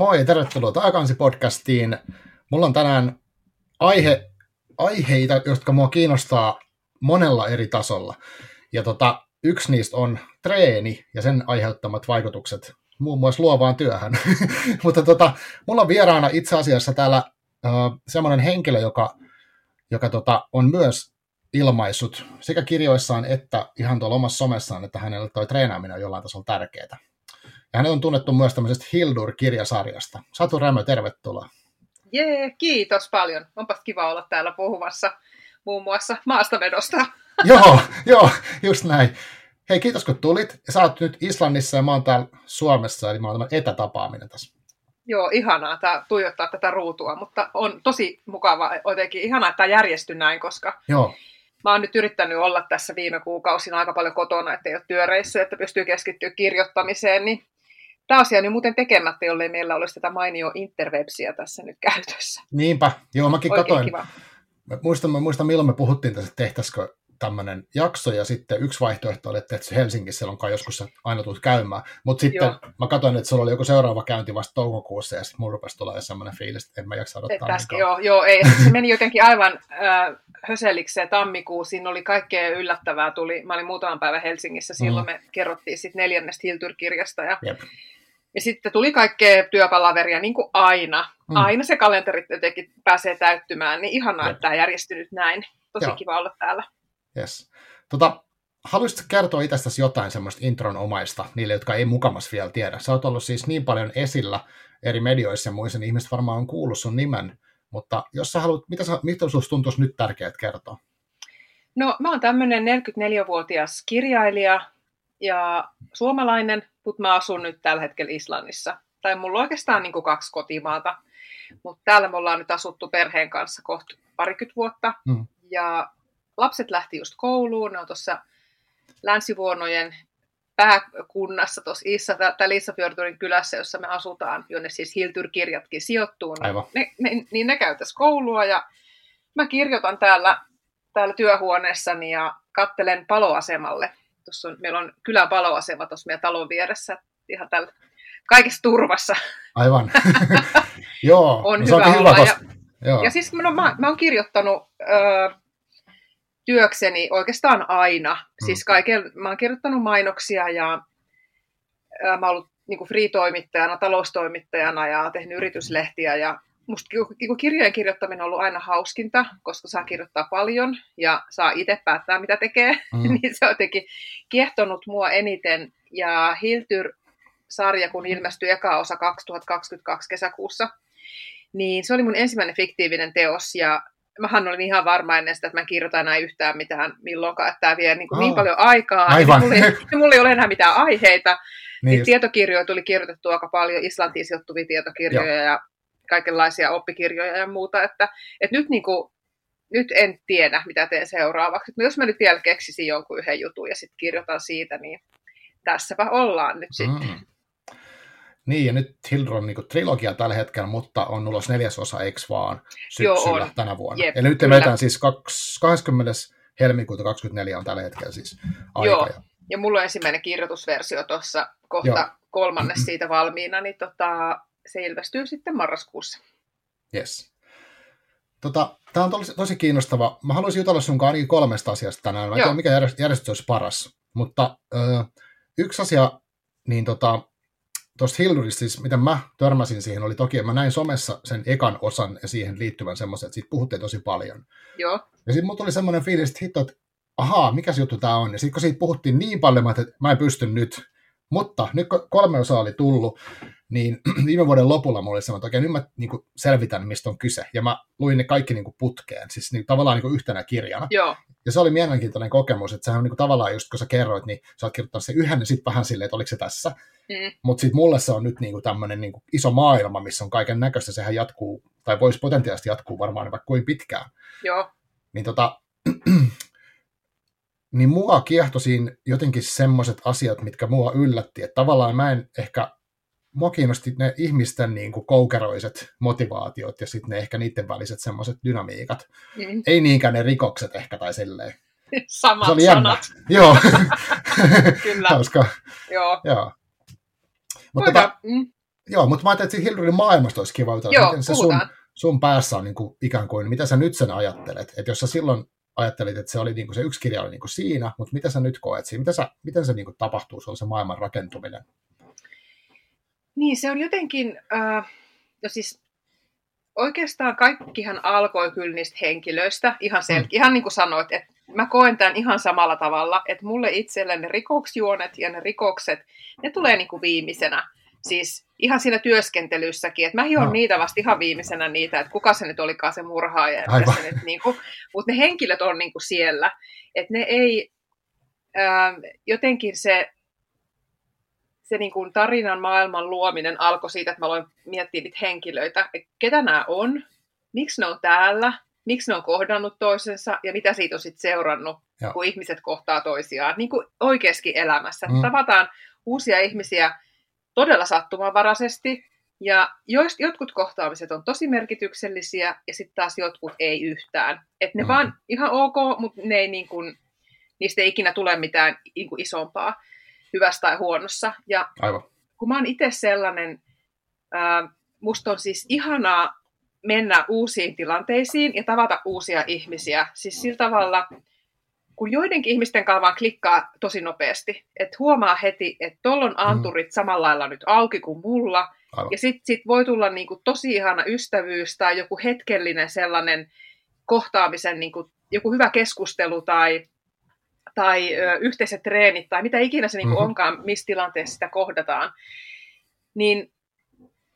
Moi, tervetuloa Taakansi-podcastiin. Mulla on tänään aihe, aiheita, jotka mua kiinnostaa monella eri tasolla. Ja tota, yksi niistä on treeni ja sen aiheuttamat vaikutukset muun muassa luovaan työhön. Mutta tota, mulla on vieraana itse asiassa täällä uh, semmoinen henkilö, joka, joka tota, on myös ilmaissut sekä kirjoissaan että ihan tuolla omassa somessaan, että hänelle toi treenaaminen on jollain tasolla tärkeää. Ja hänet on tunnettu myös tämmöisestä Hildur-kirjasarjasta. Satu Rämö, tervetuloa. Jee, kiitos paljon. Onpas kiva olla täällä puhumassa muun muassa maastavedosta. joo, joo, just näin. Hei, kiitos kun tulit. Sä oot nyt Islannissa ja mä oon täällä Suomessa, eli mä oon etätapaaminen tässä. Joo, ihanaa tää, tuijottaa tätä ruutua, mutta on tosi mukava jotenkin. Ihanaa, että tämä järjestyi näin, koska Joo. mä oon nyt yrittänyt olla tässä viime kuukausina aika paljon kotona, ettei ole työreissä, että pystyy keskittyä kirjoittamiseen, niin Tämä asia on jo muuten tekemättä, jollei meillä olisi tätä mainio interwebsiä tässä nyt käytössä. Niinpä, joo mäkin Oikein katoin. kiva. Mä muistan, mä muistan, milloin me puhuttiin tässä, että tehtäisikö tämmöinen jakso, ja sitten yksi vaihtoehto oli, että Helsingissä, silloin kai joskus sä aina tulet käymään. Mutta sitten Joo. mä katsoin, että sulla oli joku seuraava käynti vasta toukokuussa, ja sitten mun rupesi tulla semmoinen fiilis, että en mä jaksa odottaa. Tästä, niin joo, joo, ei. Se meni jotenkin aivan äh, höseliksi se tammikuu. Siinä oli kaikkea yllättävää. Tuli, mä olin muutaman päivän Helsingissä. Silloin Mm. me kerrottiin sit neljännestä Hiltyr-kirjasta. Ja, Jep. Ja sitten tuli kaikkea työpalaveria, niin kuin aina. Mm. Aina se kalenteri jotenkin pääsee täyttymään. Niin ihanaa, Jep. että tämä järjestyi nyt näin. Tosi Joo. kiva olla täällä. Yes. Tota, haluaisitko kertoa itsestäsi jotain semmoista intronomaista niille, jotka ei mukamas vielä tiedä? Sä oot ollut siis niin paljon esillä eri medioissa ja muissa, niin ihmiset varmaan on kuullut sun nimen, mutta jos sä haluat, mitä, sä, mitä susta tuntuisi nyt tärkeää kertoa? No, mä oon tämmöinen 44-vuotias kirjailija ja suomalainen, mutta mä asun nyt tällä hetkellä Islannissa. Tai mulla on oikeastaan niin kuin kaksi kotimaata, mutta täällä me ollaan nyt asuttu perheen kanssa kohta parikymmentä vuotta. Mm. Ja lapset lähti just kouluun, ne on tuossa Länsivuonojen pääkunnassa tuossa Issa, täällä Issafjordurin kylässä, jossa me asutaan, jonne siis Hiltyr-kirjatkin sijoittuu. Niin Aivan. ne, ne, niin ne käy tässä koulua ja mä kirjoitan täällä, täällä työhuoneessani ja kattelen paloasemalle. Tuossa on, meillä on kylän paloasema tuossa meidän talon vieressä, ihan täällä kaikessa turvassa. Aivan. Joo, On no hyvä olla, hyvä, koska... Joo. Ja siis no, mä, mä oon kirjoittanut ö, työkseni oikeastaan aina. Mm. Siis kaiken, mä oon kirjoittanut mainoksia ja ö, mä oon ollut niin free-toimittajana, taloustoimittajana ja tehnyt yrityslehtiä ja musta ki- niinku kirjojen kirjoittaminen on ollut aina hauskinta, koska saa kirjoittaa paljon ja saa itse päättää, mitä tekee. Mm. niin se on jotenkin kiehtonut mua eniten. Ja Hiltyr-sarja, kun ilmestyi eka osa 2022 kesäkuussa, niin se oli mun ensimmäinen fiktiivinen teos ja mähän olin ihan varma ennen sitä, että mä en kirjoita enää yhtään mitään milloinkaan, että tämä vie niin, kuin niin Aa. paljon aikaa. Aivan. Ja mulla, ei, ja mulla ei ole enää mitään aiheita. niin Niin tietokirjoja tuli kirjoitettu aika paljon, Islantiin sijoittuvia tietokirjoja ja kaikenlaisia oppikirjoja ja muuta, että, että nyt, niin kuin, nyt en tiedä, mitä teen seuraavaksi. No jos mä nyt vielä keksisin jonkun yhden jutun ja sitten kirjoitan siitä, niin tässäpä ollaan nyt sitten. Mm. Niin, ja nyt Hildur on niinku trilogia tällä hetkellä, mutta on ulos neljäsosa, eikö vaan, Joo, syksyllä on. tänä vuonna. Jep, Eli nyt vetään siis kaks- 20. helmikuuta 24 on tällä hetkellä siis aika. Joo. Ja, Ja mulla on ensimmäinen kirjoitusversio tuossa kohta Joo. Joo. kolmannes siitä valmiina, niin tota, se ilmestyy sitten marraskuussa. yes. Tota, Tämä on tosi, tosi kiinnostava. Mä haluaisin jutella sun ainakin kolmesta asiasta tänään. Mä en tiedä, mikä järjest- järjestys olisi paras. Mutta ö, yksi asia, niin tota, tuosta Hildurista, siis miten mä törmäsin siihen, oli toki, että mä näin somessa sen ekan osan ja siihen liittyvän semmoisen, että siitä puhuttiin tosi paljon. Joo, Ja sitten mulla tuli semmoinen fiilis, että hitto, että ahaa, mikä se juttu tämä on. Ja sitten kun siitä puhuttiin niin paljon, mä että mä en pysty nyt. Mutta nyt kun kolme osaa oli tullut, niin viime vuoden lopulla mulla oli semmoinen, että okei, nyt mä niin selvitän, mistä on kyse. Ja mä luin ne kaikki niin putkeen, siis niin, tavallaan niin yhtenä kirjana. joo, Ja se oli mielenkiintoinen kokemus, että sehän on niin tavallaan just kun sä kerroit, niin sä oot kirjoittanut sen yhden ja sitten vähän silleen, että oliko se tässä. mm, Mutta sitten mulle se on nyt niinku tämmöinen niinku iso maailma, missä on kaiken näköistä. Sehän jatkuu, tai voisi potentiaalisesti jatkuu varmaan vaikka kuin pitkään. joo, Niin, tota, niin mua kiehtoi siinä jotenkin semmoiset asiat, mitkä mua yllätti. Että tavallaan mä en ehkä, mua kiinnosti ne ihmisten niinku koukeroiset motivaatiot ja sitten ne ehkä niiden väliset semmoiset dynamiikat. mm. Ei niinkään ne rikokset ehkä tai silleen. samat Se oli jännä. sanat, Joo, kyllä, hauska. joo. Joo. Mutta tota, mm, Joo, mutta mä ajattelin, että Hildurin maailmasta olisi kiva jutella, Joo, miten se sun, sun päässä on niin kuin, ikään kuin, mitä sä nyt sen ajattelet. Että jos sä silloin ajattelit, että se, oli, niin kuin, se yksi kirja oli niin kuin siinä, mutta mitä sä nyt koet siinä? Miten, sä, miten se niin kuin, tapahtuu, se on se maailman rakentuminen? Niin, se on jotenkin, äh, no siis oikeastaan kaikkihan alkoi kyllä niistä henkilöistä, ihan, sel- mm. ihan niin kuin sanoit, että mä koen tämän ihan samalla tavalla, että mulle itselle ne rikoksjuonet ja ne rikokset, ne tulee niin kuin viimeisenä. Siis ihan siinä työskentelyssäkin, että mä hion no. niitä vasta ihan viimeisenä niitä, että kuka se nyt olikaan se murhaaja. Se nyt, niin kuin, mutta ne henkilöt on niin kuin siellä, että ne ei, ää, jotenkin se, se niin kuin tarinan maailman luominen alkoi siitä, että mä aloin miettiä niitä henkilöitä, että ketä nämä on, miksi ne on täällä, miksi ne on kohdannut toisensa ja mitä siitä on sitten seurannut, Joo. kun ihmiset kohtaa toisiaan, niin kuin oikeaskin elämässä. Mm. Tavataan uusia ihmisiä todella sattumanvaraisesti, ja joist, jotkut kohtaamiset on tosi merkityksellisiä, ja sitten taas jotkut ei yhtään. Että ne mm. vaan ihan ok, mutta ne ei niin kuin, niistä ei ikinä tule mitään niin kuin isompaa hyvässä tai huonossa. Ja Aivan. kun mä oon itse sellainen, ää, musta on siis ihanaa mennä uusiin tilanteisiin ja tavata uusia ihmisiä. Siis sillä tavalla, kun joidenkin ihmisten kanssa vaan klikkaa tosi nopeasti, että huomaa heti, että tuolla on anturit mm. samalla lailla nyt auki kuin mulla, Aivan. ja sitten sit voi tulla niinku tosi ihana ystävyys tai joku hetkellinen sellainen kohtaamisen, niinku, joku hyvä keskustelu tai, tai ö, yhteiset treenit tai mitä ikinä se niinku mm-hmm. onkaan, missä tilanteessa sitä kohdataan. Niin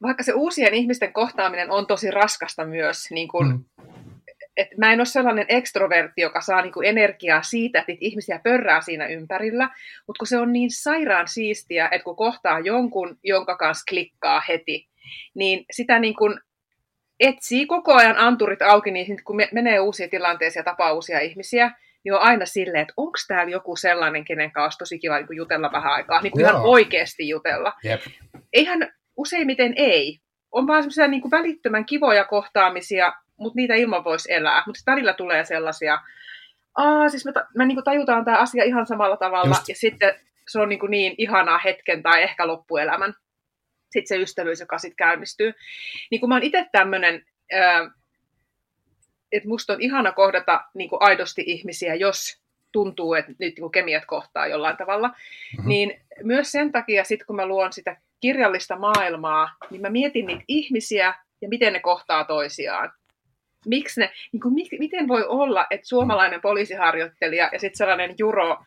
vaikka se uusien ihmisten kohtaaminen on tosi raskasta myös, niin kun, mm. et mä en ole sellainen ekstrovertti, joka saa niin kuin energiaa siitä, että ihmisiä pörrää siinä ympärillä, mutta kun se on niin sairaan siistiä, että kun kohtaa jonkun, jonka kanssa klikkaa heti, niin sitä niin kuin etsii koko ajan anturit auki, niin kun menee uusiin tilanteisiin ja tapaa uusia ihmisiä, niin on aina silleen, että onko täällä joku sellainen, kenen kanssa tosi kiva niin jutella vähän aikaa, niin kuin ihan oikeasti jutella. Yep. Eihän useimmiten ei. On vaan semmoisia niin välittömän kivoja kohtaamisia, mutta niitä ilman voisi elää. Mutta välillä tulee sellaisia, Aa, siis me, ta- me niin tajutaan tämä asia ihan samalla tavalla, Just. ja sitten se on niin, kuin niin ihanaa hetken tai ehkä loppuelämän. Sitten se ystävyys, joka sitten käynnistyy. Niin kuin mä oon itse tämmöinen, että musta on ihana kohdata niin kuin aidosti ihmisiä, jos tuntuu, että nyt niin kemiat kohtaa jollain tavalla, mm-hmm. niin myös sen takia, sit kun mä luon sitä kirjallista maailmaa, niin mä mietin niitä ihmisiä ja miten ne kohtaa toisiaan. Miksi ne, niin kuin, miten voi olla, että suomalainen poliisiharjoittelija ja sitten sellainen Juro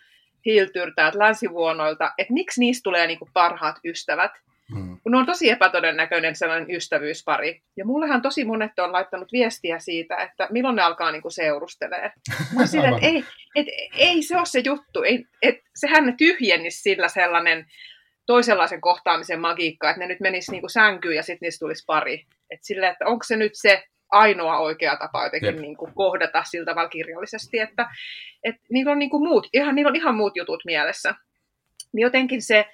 Hiltyr täältä länsivuonoilta, että miksi niistä tulee niin kuin parhaat ystävät, Hmm. Kun on tosi epätodennäköinen sellainen ystävyyspari. Ja mullehan tosi monet on laittanut viestiä siitä, että milloin ne alkaa niinku seurustelee. Mä sillä, että ei, et, ei se ole se juttu. Ei, et, sehän ne tyhjennisi sillä sellainen toisenlaisen kohtaamisen magiikka, että ne nyt menisi niinku sänkyyn ja sitten niistä tulisi pari. Et sille, että onko se nyt se ainoa oikea tapa jotenkin niin kuin kohdata sillä tavalla kirjallisesti, että, että niillä, on niin kuin muut, ihan, niillä on ihan muut jutut mielessä. Niin jotenkin se,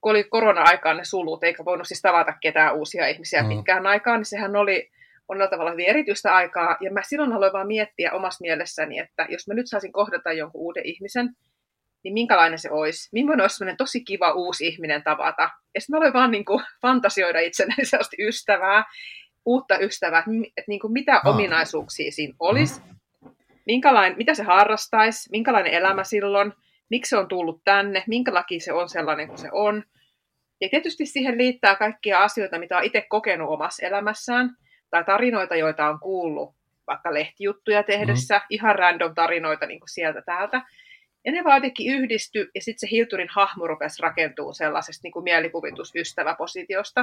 kun oli korona-aikaan ne sulut, eikä voinut siis tavata ketään uusia ihmisiä mm. pitkään aikaan, niin sehän oli monella tavalla hyvin erityistä aikaa. Ja mä silloin aloin vaan miettiä omassa mielessäni, että jos mä nyt saisin kohdata jonkun uuden ihmisen, niin minkälainen se olisi? Millainen olisi sellainen tosi kiva uusi ihminen tavata? Ja sitten mä aloin vaan niin kuin fantasioida itselleen sellaista ystävää, uutta ystävää, että, että niin kuin mitä oh. ominaisuuksia siinä olisi, minkälainen, mitä se harrastaisi, minkälainen elämä silloin, miksi se on tullut tänne, minkä laki se on sellainen kuin se on. Ja tietysti siihen liittää kaikkia asioita, mitä on itse kokenut omassa elämässään, tai tarinoita, joita on kuullut vaikka lehtijuttuja tehdessä, mm. ihan random tarinoita niin kuin sieltä täältä. Ja ne vaan jotenkin yhdisty, ja sitten se Hilturin hahmo rupesi rakentuu sellaisesta niin kuin mielikuvitusystäväpositiosta.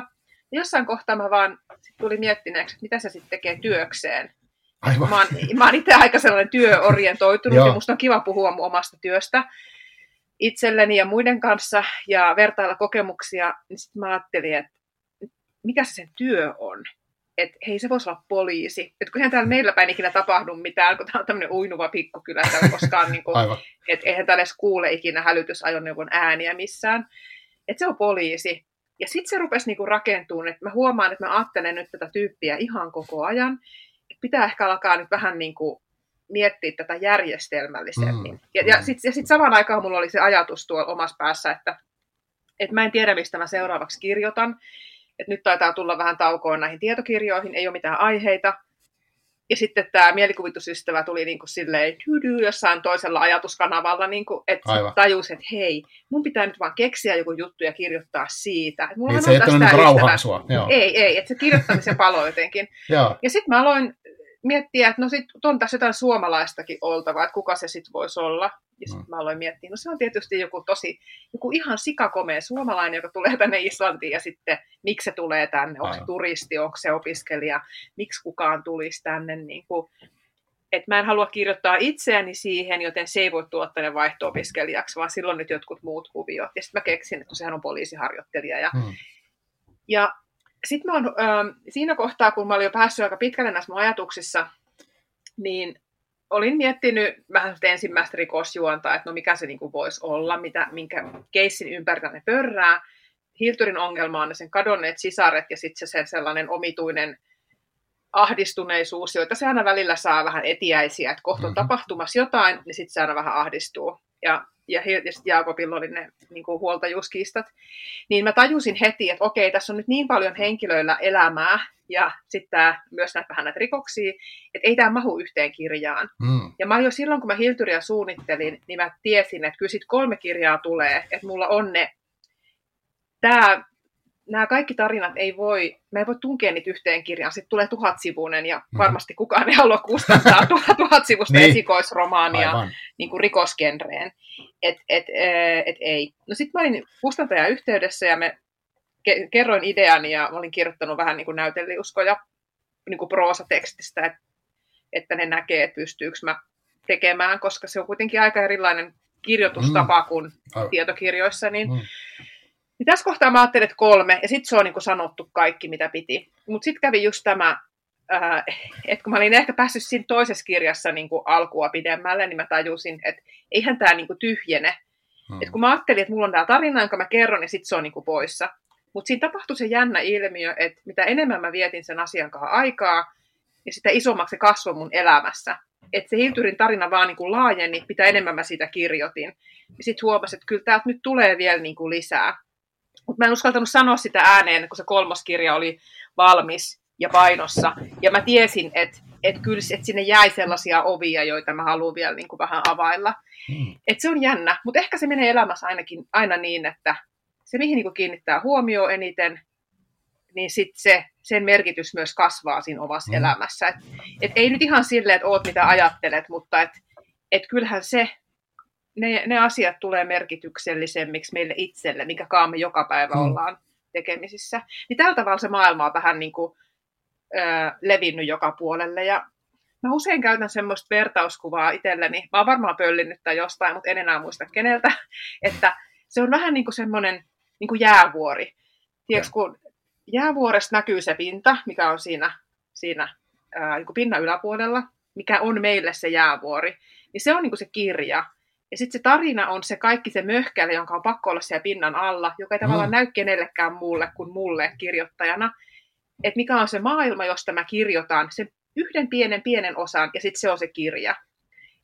Ja jossain kohtaa mä vaan sit tuli miettineeksi, että mitä se sitten tekee työkseen. Aivan. Mä oon, mä oon itse aika sellainen työorientoitunut, ja musta on kiva puhua mun omasta työstä itselleni ja muiden kanssa ja vertailla kokemuksia, niin sitten mä ajattelin, että mikä se sen työ on. Että hei, se voisi olla poliisi. Että kun eihän täällä meillä päin ikinä tapahdu mitään, kun tämä on tämmöinen uinuva pikkukylä täällä koskaan, niin kuin, että eihän täällä edes kuule ikinä hälytysajoneuvon ääniä missään. Että se on poliisi. Ja sitten se rupesi niinku rakentumaan, että mä huomaan, että mä ajattelen nyt tätä tyyppiä ihan koko ajan. Että pitää ehkä alkaa nyt vähän niin kuin miettiä tätä järjestelmällisemmin. Mm. Ja, ja sitten sit samaan aikaan mulla oli se ajatus tuolla omassa päässä, että että mä en tiedä, mistä mä seuraavaksi kirjoitan. Että nyt taitaa tulla vähän taukoon näihin tietokirjoihin, ei ole mitään aiheita. Ja sitten tämä mielikuvitusystävä tuli niin kuin silleen jossain toisella ajatuskanavalla, niin kuin, että tajus, että hei, mun pitää nyt vaan keksiä joku juttu ja kirjoittaa siitä. Mulla niin, se ei ole niin rauhan sua. Joo. Ei, ei, että se kirjoittamisen palo jotenkin. ja sitten mä aloin miettiä, että no sit on tässä jotain suomalaistakin oltava, että kuka se sitten voisi olla. Ja sitten mm. mä aloin miettiä, no se on tietysti joku tosi, joku ihan sikakomea suomalainen, joka tulee tänne Islantiin ja sitten miksi se tulee tänne, onko se turisti, onko se opiskelija, miksi kukaan tulisi tänne. Niin kuin, että mä en halua kirjoittaa itseäni siihen, joten se ei voi tuottaa ne vaihto-opiskelijaksi, vaan silloin nyt jotkut muut kuviot. Ja sitten mä keksin, että sehän on poliisiharjoittelija. Ja, mm. ja sitten mä oon, äh, siinä kohtaa, kun mä olin jo päässyt aika pitkälle näissä mun ajatuksissa, niin olin miettinyt vähän ensimmäistä rikosjuonta, että no mikä se niin voisi olla, mitä, minkä keissin ympärillä ne pörrää. Hilturin ongelma on ne sen kadonneet sisaret ja sitten se sellainen omituinen ahdistuneisuus, joita se aina välillä saa vähän etiäisiä, että kohta on mm-hmm. tapahtumassa jotain, niin sitten se aina vähän ahdistuu. Ja ja, ja sitten Jaakobilla oli ne niin kuin huoltajuuskiistat, niin mä tajusin heti, että okei, tässä on nyt niin paljon henkilöillä elämää, ja sitten myös näitä vähän näitä rikoksia, että ei tämä mahu yhteen kirjaan. Mm. Ja mä jo silloin, kun mä Hilturia suunnittelin, niin mä tiesin, että kyllä sit kolme kirjaa tulee, että mulla on ne, tämä nämä kaikki tarinat ei voi, me ei voi tunkea niitä yhteen kirjaan, sitten tulee tuhatsivuinen ja mhm. varmasti kukaan ei halua kustantaa tuhat sivusta niin. esikoisromaania niin kuin rikosgenreen. Et, et, et, ei. No sitten mä olin kustantajan yhteydessä ja me ke- kerroin ideani ja mä olin kirjoittanut vähän niin kuin näyteliuskoja niin kuin proosatekstistä, että, että ne näkee, että pystyykö mä tekemään, koska se on kuitenkin aika erilainen kirjoitustapa mm. kuin tietokirjoissa, niin mm niin tässä kohtaa mä ajattelin, että kolme, ja sitten se on niin sanottu kaikki, mitä piti. Mutta sitten kävi just tämä, että kun mä olin ehkä päässyt siinä toisessa kirjassa niin kuin alkua pidemmälle, niin mä tajusin, että eihän tämä niin tyhjene. Hmm. Et kun mä ajattelin, että mulla on tämä tarina, jonka mä kerron, niin sitten se on niin kuin poissa. Mutta siinä tapahtui se jännä ilmiö, että mitä enemmän mä vietin sen asian kanssa aikaa, niin sitä isommaksi se kasvoi mun elämässä. Että se Hilturin tarina vaan niin kuin laajeni, mitä enemmän mä sitä kirjoitin. Ja sitten huomasin, että kyllä täältä nyt tulee vielä niin kuin lisää. Mutta mä en uskaltanut sanoa sitä ääneen, kun se kolmoskirja oli valmis ja painossa. Ja mä tiesin, että et kyllä et sinne jäi sellaisia ovia, joita mä haluan vielä niin kuin vähän availla. Hmm. Et se on jännä, mutta ehkä se menee elämässä ainakin aina niin, että se mihin niin kuin kiinnittää huomioon eniten, niin sit se, sen merkitys myös kasvaa siinä omassa hmm. elämässä. Et, et ei nyt ihan silleen, että oot mitä ajattelet, mutta et, et kyllähän se ne, ne asiat tulee merkityksellisemmiksi meille itselle, mikä me joka päivä mm. ollaan tekemisissä. Niin tällä tavalla se maailma on vähän niin kuin, ö, levinnyt joka puolelle. Ja mä usein käytän semmoista vertauskuvaa itselleni. Mä oon varmaan pöllinnyt tai jostain, mutta en enää muista keneltä. Että se on vähän niin kuin semmoinen niin kuin jäävuori. Tiedätkö, kun jäävuoresta näkyy se pinta, mikä on siinä, siinä ää, niin kuin pinnan yläpuolella, mikä on meille se jäävuori, niin se on niin kuin se kirja. Ja sitten se tarina on se kaikki se möhkäle, jonka on pakko olla siellä pinnan alla, joka ei tavallaan mm. näy kenellekään muulle kuin mulle kirjoittajana. Että mikä on se maailma, josta mä kirjoitan, sen yhden pienen pienen osan, ja sitten se on se kirja.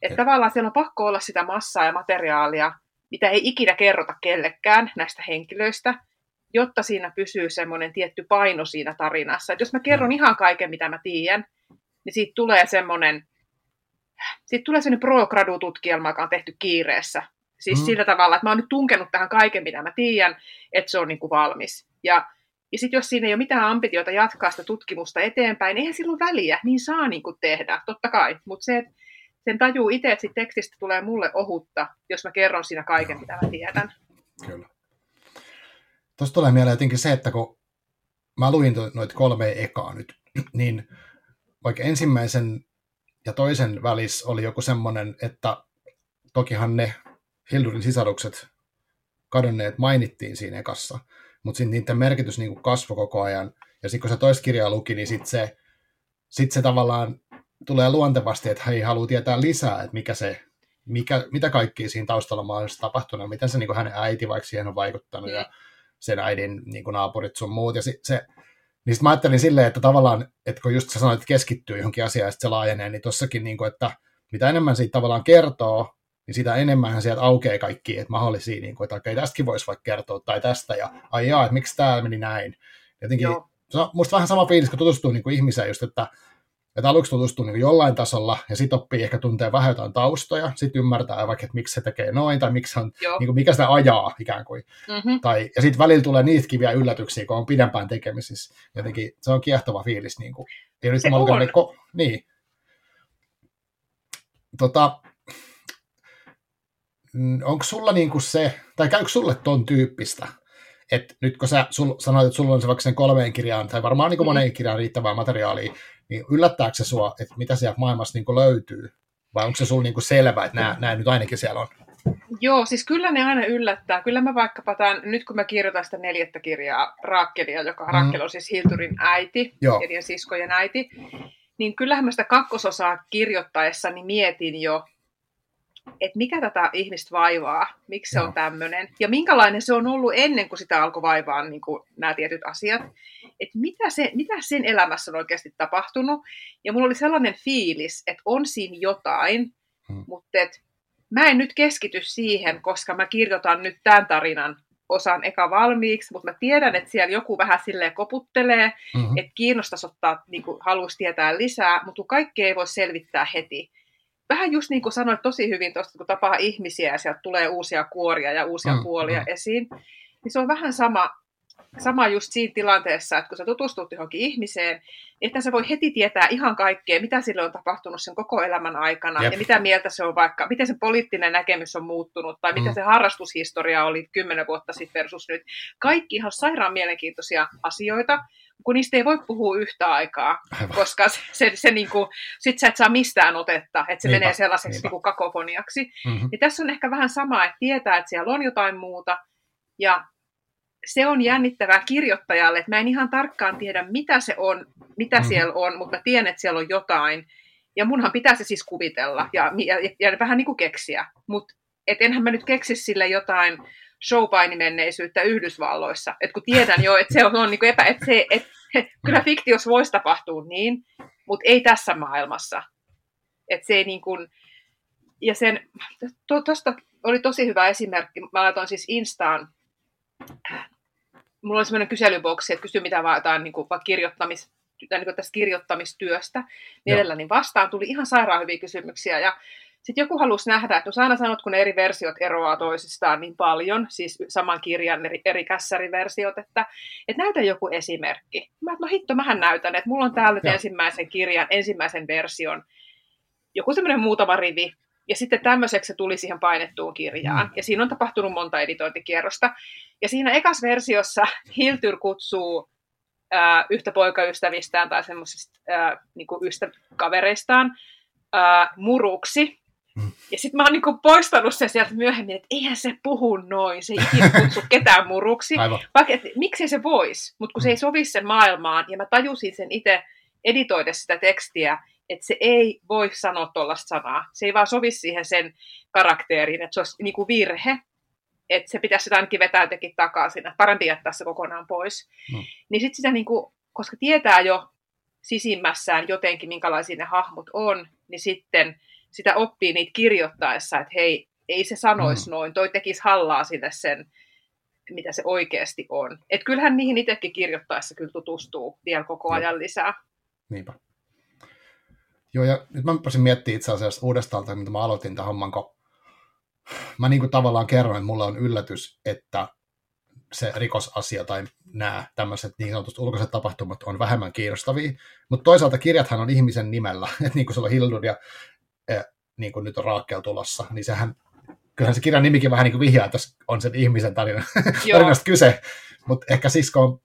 Että tavallaan siellä on pakko olla sitä massaa ja materiaalia, mitä ei ikinä kerrota kellekään näistä henkilöistä, jotta siinä pysyy semmoinen tietty paino siinä tarinassa. Et jos mä kerron mm. ihan kaiken, mitä mä tiedän, niin siitä tulee semmoinen sitten tulee sellainen pro-gradu-tutkielma, joka on tehty kiireessä. Siis mm. sillä tavalla, että mä oon nyt tunkenut tähän kaiken, mitä mä tiedän, että se on niin kuin valmis. Ja, ja sitten jos siinä ei ole mitään ambitiota jatkaa sitä tutkimusta eteenpäin, niin eihän silloin väliä, niin saa niin kuin tehdä, totta kai. Mutta se, että sen tajuu itse, että siitä tekstistä tulee mulle ohutta, jos mä kerron siinä kaiken, mitä mä tiedän. Kyllä. Tuosta tulee mieleen jotenkin se, että kun mä luin noita kolme ekaa nyt, niin vaikka ensimmäisen ja toisen välis oli joku semmoinen, että tokihan ne Hildurin sisarukset kadonneet mainittiin siinä ekassa, mutta sitten niiden merkitys niin kasvoi koko ajan. Ja sitten kun se toista kirjaa luki, niin sitten se, sit se tavallaan tulee luontevasti, että hei, haluaa tietää lisää, että mikä se, mikä, mitä kaikki siinä taustalla mahdollisesti tapahtunut, miten se niin hänen äiti vaikka siihen on vaikuttanut ja sen äidin niin naapurit sun muut. Ja se, se niin mä ajattelin silleen, että tavallaan, että kun just sä sanoit, että keskittyy johonkin asiaan ja sitten se laajenee, niin tossakin, niin kuin, että mitä enemmän siitä tavallaan kertoo, niin sitä enemmän sieltä aukeaa kaikki että mahdollisia, niin kuin, että okei, tästäkin voisi vaikka kertoa, tai tästä, ja ai jaa, että miksi tämä meni näin. Jotenkin, Joo. se on musta vähän sama fiilis, kun tutustuu niin kuin ihmiseen just, että että aluksi tutustuu niin jollain tasolla ja sitten oppii ehkä tuntee vähän jotain taustoja, sitten ymmärtää vaikka, että miksi se tekee noin tai miksi on, niin kuin, mikä sitä ajaa ikään kuin. Mm-hmm. Tai, ja sitten välillä tulee niitä kiviä yllätyksiä, kun on pidempään tekemisissä. Jotenkin se on kiehtova fiilis. Niin kuin. Ja nyt se on. Niin, ko, niin. Tota, onko sulla niin kuin se, tai käykö sulle ton tyyppistä, että nyt kun sä sul, sanoit, että sulla on se vaikka sen kolmeen kirjaan, tai varmaan niin kuin moneen kirjaan riittävää materiaalia, niin yllättääkö se sua, että mitä sieltä maailmassa niin löytyy? Vai onko se sulla niin selvä, että nämä, nämä nyt ainakin siellä on? Joo, siis kyllä ne aina yllättää. Kyllä mä vaikkapa tämän, nyt kun mä kirjoitan sitä neljättä kirjaa Raakkelia, joka mm. Raakkel on siis Hilturin äiti, Joo. siskojen äiti, niin kyllähän mä sitä kakkososaa kirjoittaessani mietin jo, että mikä tätä ihmistä vaivaa, miksi se on tämmöinen, ja minkälainen se on ollut ennen kuin sitä alkoi vaivaa niin kuin nämä tietyt asiat, että mitä, se, mitä sen elämässä on oikeasti tapahtunut, ja mulla oli sellainen fiilis, että on siinä jotain, hmm. mutta et, mä en nyt keskity siihen, koska mä kirjoitan nyt tämän tarinan osan eka valmiiksi, mutta mä tiedän, että siellä joku vähän silleen koputtelee, mm-hmm. että kiinnostaisi ottaa, niin kuin haluaisi tietää lisää, mutta kaikki ei voi selvittää heti vähän just niin kuin sanoit tosi hyvin tuosta, kun tapaa ihmisiä ja sieltä tulee uusia kuoria ja uusia mm, puolia mm. esiin, niin se on vähän sama, sama just siinä tilanteessa, että kun sä tutustut johonkin ihmiseen, että sä voi heti tietää ihan kaikkea, mitä sille on tapahtunut sen koko elämän aikana, Jep. ja mitä mieltä se on vaikka, miten se poliittinen näkemys on muuttunut, tai mm. mitä se harrastushistoria oli kymmenen vuotta sitten versus nyt. Kaikki ihan sairaan mielenkiintoisia asioita, kun niistä ei voi puhua yhtä aikaa, Aivan. koska se, se, se niin kuin, sit sä et saa mistään otetta, että se niinpä, menee sellaiseksi niin kuin kakofoniaksi. Mm-hmm. Ja tässä on ehkä vähän sama, että tietää, että siellä on jotain muuta, ja se on jännittävää kirjoittajalle, että mä en ihan tarkkaan tiedä, mitä se on, mitä mm-hmm. siellä on, mutta tiedän, että siellä on jotain. Ja munhan pitää se siis kuvitella ja, ja, ja vähän niin kuin keksiä. Mutta et enhän mä nyt keksi sille jotain showpainimenneisyyttä Yhdysvalloissa. Et kun tiedän jo, että se on, on niin kuin epä, että se, et, kyllä fiktiossa voisi tapahtua niin, mutta ei tässä maailmassa. Et se ei niin kuin, ja sen, tuosta to, oli tosi hyvä esimerkki. Mä laitoin siis Instaan, mulla oli semmoinen kyselyboksi, että kysy mitä vaan jotain niin kuin, kirjoittamis, tai niin kuin tästä kirjoittamistyöstä. Mielelläni vastaan tuli ihan sairaan hyviä kysymyksiä. Ja sitten joku halusi nähdä, että no aina sanot, kun ne eri versiot eroaa toisistaan niin paljon, siis saman kirjan eri, eri kässäriversiot, että, että näytä joku esimerkki. Mä no hitto, mähän näytän, että mulla on täällä nyt ensimmäisen kirjan, ensimmäisen version, joku semmoinen muutama rivi, ja sitten tämmöiseksi se tuli siihen painettuun kirjaan. Mm. Ja siinä on tapahtunut monta editointikierrosta. Ja siinä ekas versiossa Hiltyr kutsuu ää, yhtä poikaystävistään tai semmoisista niin ystäväkavereistaan ää, muruksi. Mm. Ja sitten mä oon niinku poistanut sen sieltä myöhemmin, että eihän se puhu noin, se ei ikinä kutsu ketään muruksi. Vaikka, et, miksi se voisi, mutta kun se ei mm. sovi sen maailmaan, ja mä tajusin sen itse editoida sitä tekstiä, että se ei voi sanoa tuollaista sanaa. Se ei vaan sovi siihen sen karakteriin, että se olisi niinku virhe, että se pitäisi sitä ainakin vetää jotenkin takaisin, että parempi jättää se kokonaan pois. Mm. Niin sitten sitä, niinku, koska tietää jo sisimmässään jotenkin, minkälaisia ne hahmot on, niin sitten sitä oppii niitä kirjoittaessa, että hei, ei se sanoisi mm. noin, toi tekisi hallaa sille sen, mitä se oikeasti on. Et kyllähän niihin itsekin kirjoittaessa kyllä tutustuu vielä koko ajan lisää. Niinpä. Joo, ja nyt mä pääsin miettimään itse asiassa uudestaan, mitä mä aloitin tämän homman, kun mä niin kuin tavallaan kerron, että mulle on yllätys, että se rikosasia tai nämä tämmöiset niin sanotut ulkoiset tapahtumat on vähemmän kiinnostavia, mutta toisaalta kirjathan on ihmisen nimellä, että niin kuin sulla on Hildur ja niin kuin nyt on Raakkel tulossa, niin sehän, kyllähän se kirjan nimikin vähän niin kuin vihjaa, että on sen ihmisen tarina, tarinasta kyse, mutta ehkä sisko on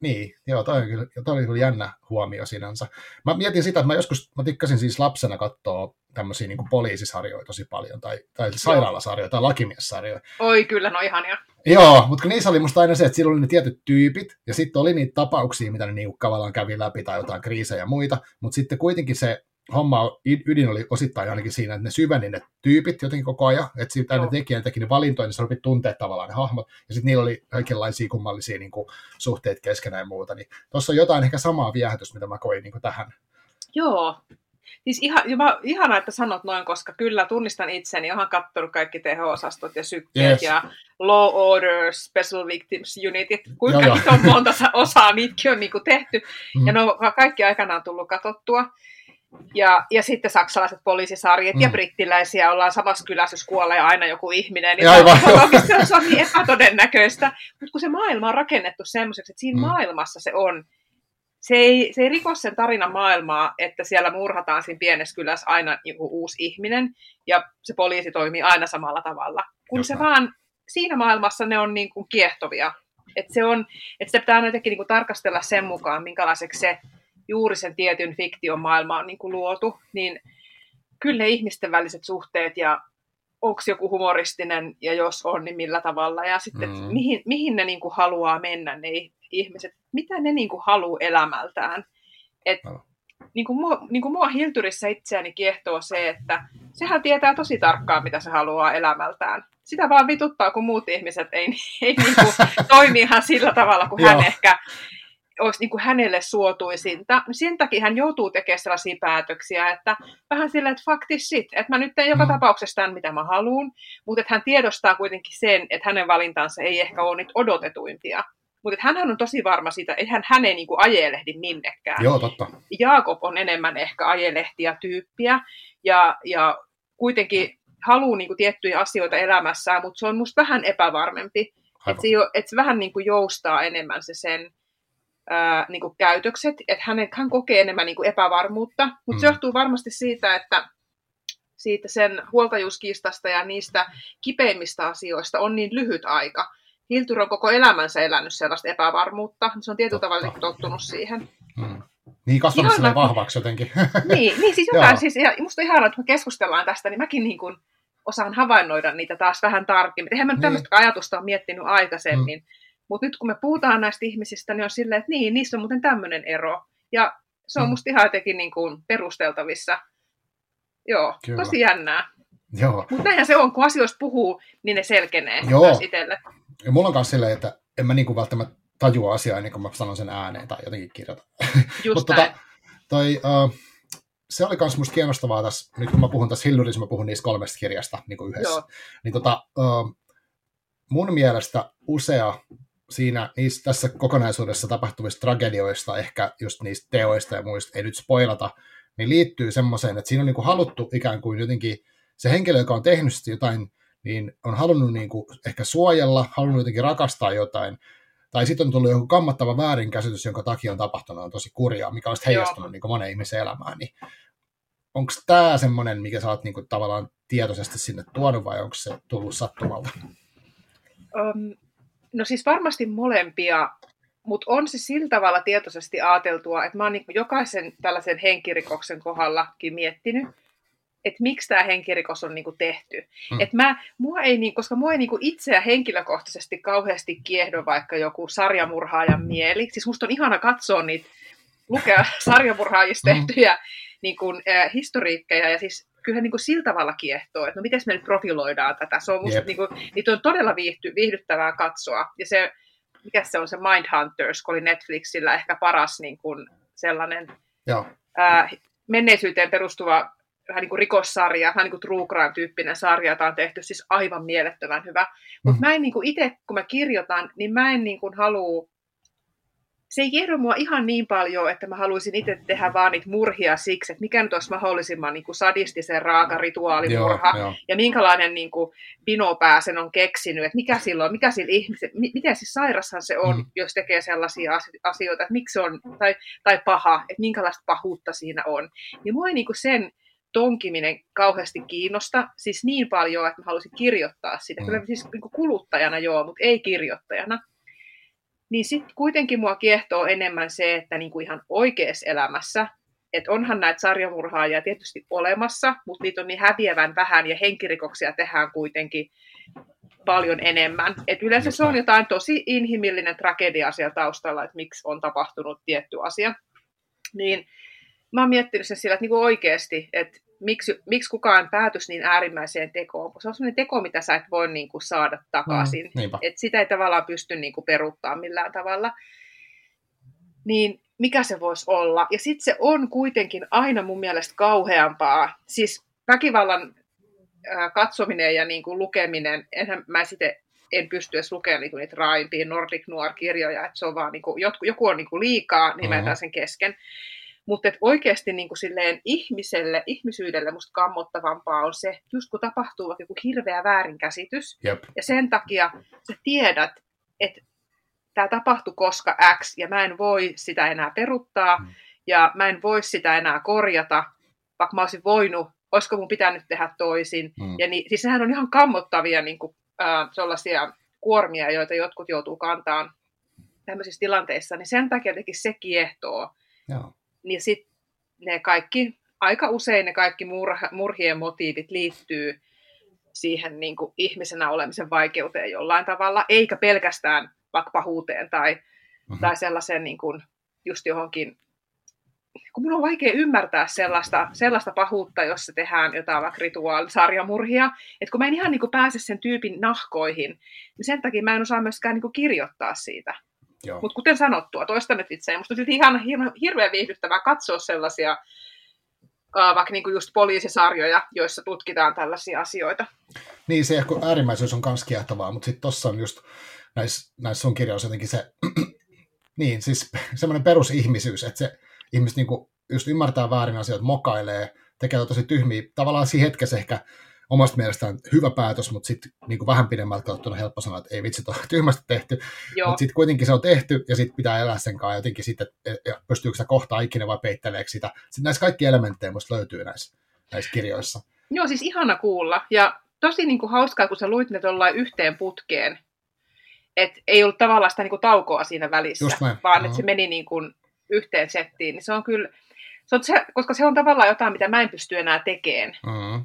niin, joo, toi, on kyllä, toi oli kyllä jännä huomio sinänsä. Mä mietin sitä, että mä joskus, mä tikkasin siis lapsena katsoa tämmöisiä niin poliisisarjoja tosi paljon, tai, tai sairaalasarjoja, tai lakimiessarjoja. Oi, kyllä, no ihania. Joo, mutta niissä oli musta aina se, että siellä oli ne tietyt tyypit, ja sitten oli niitä tapauksia, mitä ne niinku tavallaan kävi läpi, tai jotain kriisejä ja muita, mutta sitten kuitenkin se homma ydin oli osittain ainakin siinä, että ne syveni ne tyypit jotenkin koko ajan, että siitä ne tekijät teki ne valintoja, niin se tuntea tavallaan ne hahmot, ja sitten niillä oli kaikenlaisia kummallisia niin kuin, suhteet keskenään ja muuta, niin tuossa on jotain ehkä samaa viehätystä, mitä mä koin niin kuin, tähän. Joo, Siis ihan, mä, ihanaa, että sanot noin, koska kyllä tunnistan itseni, olen katsonut kaikki teho-osastot ja sykkeet yes. ja Law Order, Special Victims Unitit, kuinka joo, niitä on monta osaa niitäkin on niinku tehty, mm. ja ne on kaikki aikanaan tullut katsottua. Ja, ja sitten saksalaiset poliisisarjat mm. ja brittiläisiä ollaan samassa kylässä, jos kuolee aina joku ihminen. Niin Aivan, se, on, se on niin epätodennäköistä. Mutta kun se maailma on rakennettu semmoiseksi, että siinä mm. maailmassa se on, se ei, se ei riko sen tarinan maailmaa, että siellä murhataan siinä pienessä kylässä aina joku uusi ihminen ja se poliisi toimii aina samalla tavalla. Kun Joka. se vaan, siinä maailmassa ne on niin kuin kiehtovia. Että se on, että sitä pitää aina jotenkin niin kuin tarkastella sen mukaan, minkälaiseksi se juuri sen tietyn fiktion maailma on niin kuin luotu, niin kyllä ne ihmisten väliset suhteet ja onko joku humoristinen ja jos on, niin millä tavalla. Ja sitten, mm. mihin, mihin ne niin kuin haluaa mennä ne ihmiset, mitä ne niin kuin haluaa elämältään. Et, no. niin kuin mua, niin kuin mua Hilturissä itseäni kiehtoo se, että sehän tietää tosi tarkkaan, mitä se haluaa elämältään. Sitä vaan vituttaa, kun muut ihmiset ei, ei niin kuin toimi ihan sillä tavalla, kun hän ehkä olisi niin kuin hänelle suotuisinta. Sen takia hän joutuu tekemään sellaisia päätöksiä, että vähän silleen, että fuck this shit, että mä nyt teen joka mm. tapauksessa tämän, mitä mä haluan, mutta että hän tiedostaa kuitenkin sen, että hänen valintansa ei ehkä ole niitä odotetuimpia. Mutta hän on tosi varma siitä, että hän, hän ei niin kuin ajelehdi minnekään. Joo, totta. Jaakob on enemmän ehkä ajelehtiä tyyppiä ja, ja kuitenkin haluaa niin kuin tiettyjä asioita elämässään, mutta se on musta vähän epävarmempi. Että se, et se vähän niin kuin joustaa enemmän se sen ää, niin kuin käytökset, että hän, hän kokee enemmän niin kuin epävarmuutta, mutta mm. se johtuu varmasti siitä, että siitä sen huoltajuuskiistasta ja niistä kipeimmistä asioista on niin lyhyt aika. Hiltur on koko elämänsä elänyt sellaista epävarmuutta, se on tietyllä tavalla niinku tottunut siihen. Mm. Niin, kasvanut sille vahvaksi jotenkin. niin, niin siis jotain, siis, ja musta on ihanaa, että me keskustellaan tästä, niin mäkin niin kuin osaan havainnoida niitä taas vähän tarkemmin. Eihän mä nyt niin. tämmöistä ajatusta ole miettinyt aikaisemmin. Mm. Mutta nyt kun me puhutaan näistä ihmisistä, niin on silleen, että niin, niissä on muuten tämmöinen ero. Ja se on mm. musta ihan jotenkin niin kuin perusteltavissa. Joo, Kyllä. tosi jännää. Mutta näinhän se on, kun asioista puhuu, niin ne selkenee Joo. myös itselle. Ja mulla on myös silleen, että en mä niinku välttämättä tajua asiaa ennen kuin mä sanon sen ääneen tai jotenkin kirjoitan. Just tota, toi, uh, se oli myös musta kiinnostavaa tässä, nyt kun mä puhun tässä Hillurissa, mä puhun niistä kolmesta kirjasta niin kuin yhdessä. Joo. Niin tota, uh, mun mielestä usea siinä niissä, tässä kokonaisuudessa tapahtuvista tragedioista, ehkä just niistä teoista ja muista, ei nyt spoilata, niin liittyy semmoiseen, että siinä on niin kuin haluttu ikään kuin jotenkin, se henkilö, joka on tehnyt jotain, niin on halunnut niin kuin ehkä suojella, halunnut jotenkin rakastaa jotain, tai sitten on tullut joku kammattava väärinkäsitys, jonka takia on tapahtunut, on tosi kurjaa, mikä on heijastunut niin monen ihmisen elämään, niin onko tämä semmoinen, mikä sä oot niin kuin, tavallaan tietoisesti sinne tuonut, vai onko se tullut sattumalta? Um, No siis varmasti molempia, mutta on se sillä tavalla tietoisesti ajateltua, että mä oon niin jokaisen tällaisen henkirikoksen kohdallakin miettinyt, että miksi tämä henkirikos on niinku tehty. Mm. Et mä, mua ei, niin, koska mua ei niinku itseä henkilökohtaisesti kauheasti kiehdo vaikka joku sarjamurhaajan mieli. Siis musta on ihana katsoa niitä, lukea sarjamurhaajista mm. tehtyjä mm. niin kuin, äh, historiikkeja. Ja siis kyllä niin kuin sillä tavalla kiehtoo, että no miten me nyt profiloidaan tätä. Se on musta, niin kuin, niitä on todella viihty, viihdyttävää katsoa. Ja se, mikä se on se Mindhunters, kun oli Netflixillä ehkä paras niin kuin sellainen Joo. Ää, menneisyyteen perustuva vähän niin kuin rikossarja, vähän niin kuin true crime-tyyppinen sarja, jota on tehty siis aivan mielettömän hyvä. Mutta mm. mä en niin kuin itse, kun mä kirjoitan, niin mä en niin kuin halua se ei kerro mua ihan niin paljon, että mä haluaisin itse tehdä vaan niitä murhia siksi, että mikä nyt olisi mahdollisimman niin kuin sadistisen raaka rituaalimurha joo, joo. ja minkälainen niin kuin pinopää sen on keksinyt, että mikä silloin, mikä sillä ihmisellä, miten siis sairashan se on, mm. jos tekee sellaisia asioita, että miksi se on, tai, tai paha, että minkälaista pahuutta siinä on. Niin mua ei niin kuin sen tonkiminen kauheasti kiinnosta, siis niin paljon, että mä haluaisin kirjoittaa sitä. Mm. Kyllä siis niin kuin kuluttajana joo, mutta ei kirjoittajana niin sitten kuitenkin mua kiehtoo enemmän se, että niin kuin ihan oikeassa elämässä, että onhan näitä sarjamurhaajia tietysti olemassa, mutta niitä on niin häviävän vähän ja henkirikoksia tehdään kuitenkin paljon enemmän. Et yleensä se on jotain tosi inhimillinen tragedia siellä taustalla, että miksi on tapahtunut tietty asia. Niin mä oon miettinyt sen sillä, että niinku oikeasti, että miksi, miksi kukaan päätys niin äärimmäiseen tekoon, kun se on sellainen teko, mitä sä et voi niin kuin, saada takaisin. Mm, että sitä ei tavallaan pysty niin kuin, peruuttaa millään tavalla. Niin mikä se voisi olla. Ja sitten se on kuitenkin aina mun mielestä kauheampaa. Siis väkivallan katsominen ja niin kuin lukeminen, enhän mä sitten en pysty edes lukemaan niin niitä raimpia Nordic Noir-kirjoja, että se on vaan niin kuin, joku on niin kuin liikaa nimeltään mm-hmm. sen kesken. Mutta oikeasti niin kuin silleen ihmiselle, ihmisyydelle musta kammottavampaa on se, just kun tapahtuu vaikka joku hirveä väärinkäsitys, Jep. ja sen takia sä tiedät, että tämä tapahtui koska X, ja mä en voi sitä enää peruttaa, mm. ja mä en voi sitä enää korjata, vaikka mä olisin voinut, olisiko mun pitänyt tehdä toisin. Mm. Ja niin, siis sehän on ihan kammottavia niin kuin, äh, sellaisia kuormia, joita jotkut joutuu kantaan tämmöisissä tilanteissa, niin sen takia teki se kiehtoo. Joo. Niin sitten ne kaikki, aika usein ne kaikki murha, murhien motiivit liittyy siihen niin kuin ihmisenä olemisen vaikeuteen jollain tavalla, eikä pelkästään vaikka pahuuteen tai, mm-hmm. tai sellaisen niin kuin, just johonkin kun mun on vaikea ymmärtää sellaista, sellaista pahuutta, jossa tehdään jotain vaikka rituaalisarjamurhia, että kun mä en ihan niin kuin pääse sen tyypin nahkoihin, niin sen takia mä en osaa myöskään niin kuin kirjoittaa siitä. Mutta kuten sanottua, toista nyt itse, musta on ihan hirveän viihdyttävää katsoa sellaisia vaikka niin kuin just poliisisarjoja, joissa tutkitaan tällaisia asioita. Niin, se ehkä äärimmäisyys on myös kiehtovaa, mutta sitten tuossa on just näissä, näissä sun kirjoissa jotenkin se, niin, siis semmoinen perusihmisyys, että se ihmiset niin kuin just ymmärtää väärin asioita, mokailee, tekee tosi tyhmiä, tavallaan siinä hetkessä ehkä omasta mielestään hyvä päätös, mutta sitten niin vähän pidemmältä katsottuna helppo sanoa, että ei vitsi, on tyhmästi tehty. Mutta sitten kuitenkin se on tehty ja sitten pitää elää sen kanssa jotenkin sitten, että pystyykö sitä kohtaa ikinä vai peitteleekö sitä. Sitten näissä kaikki elementtejä musta löytyy näissä, näissä kirjoissa. Joo, siis ihana kuulla. Ja tosi niin kuin hauskaa, kun sä luit ne tuollain yhteen putkeen. Että ei ollut tavallaan sitä niin kuin taukoa siinä välissä, vaan että se meni niin kuin yhteen settiin. Niin se on kyllä, se on se, koska se on tavallaan jotain, mitä mä en pysty enää tekemään. Mm-hmm.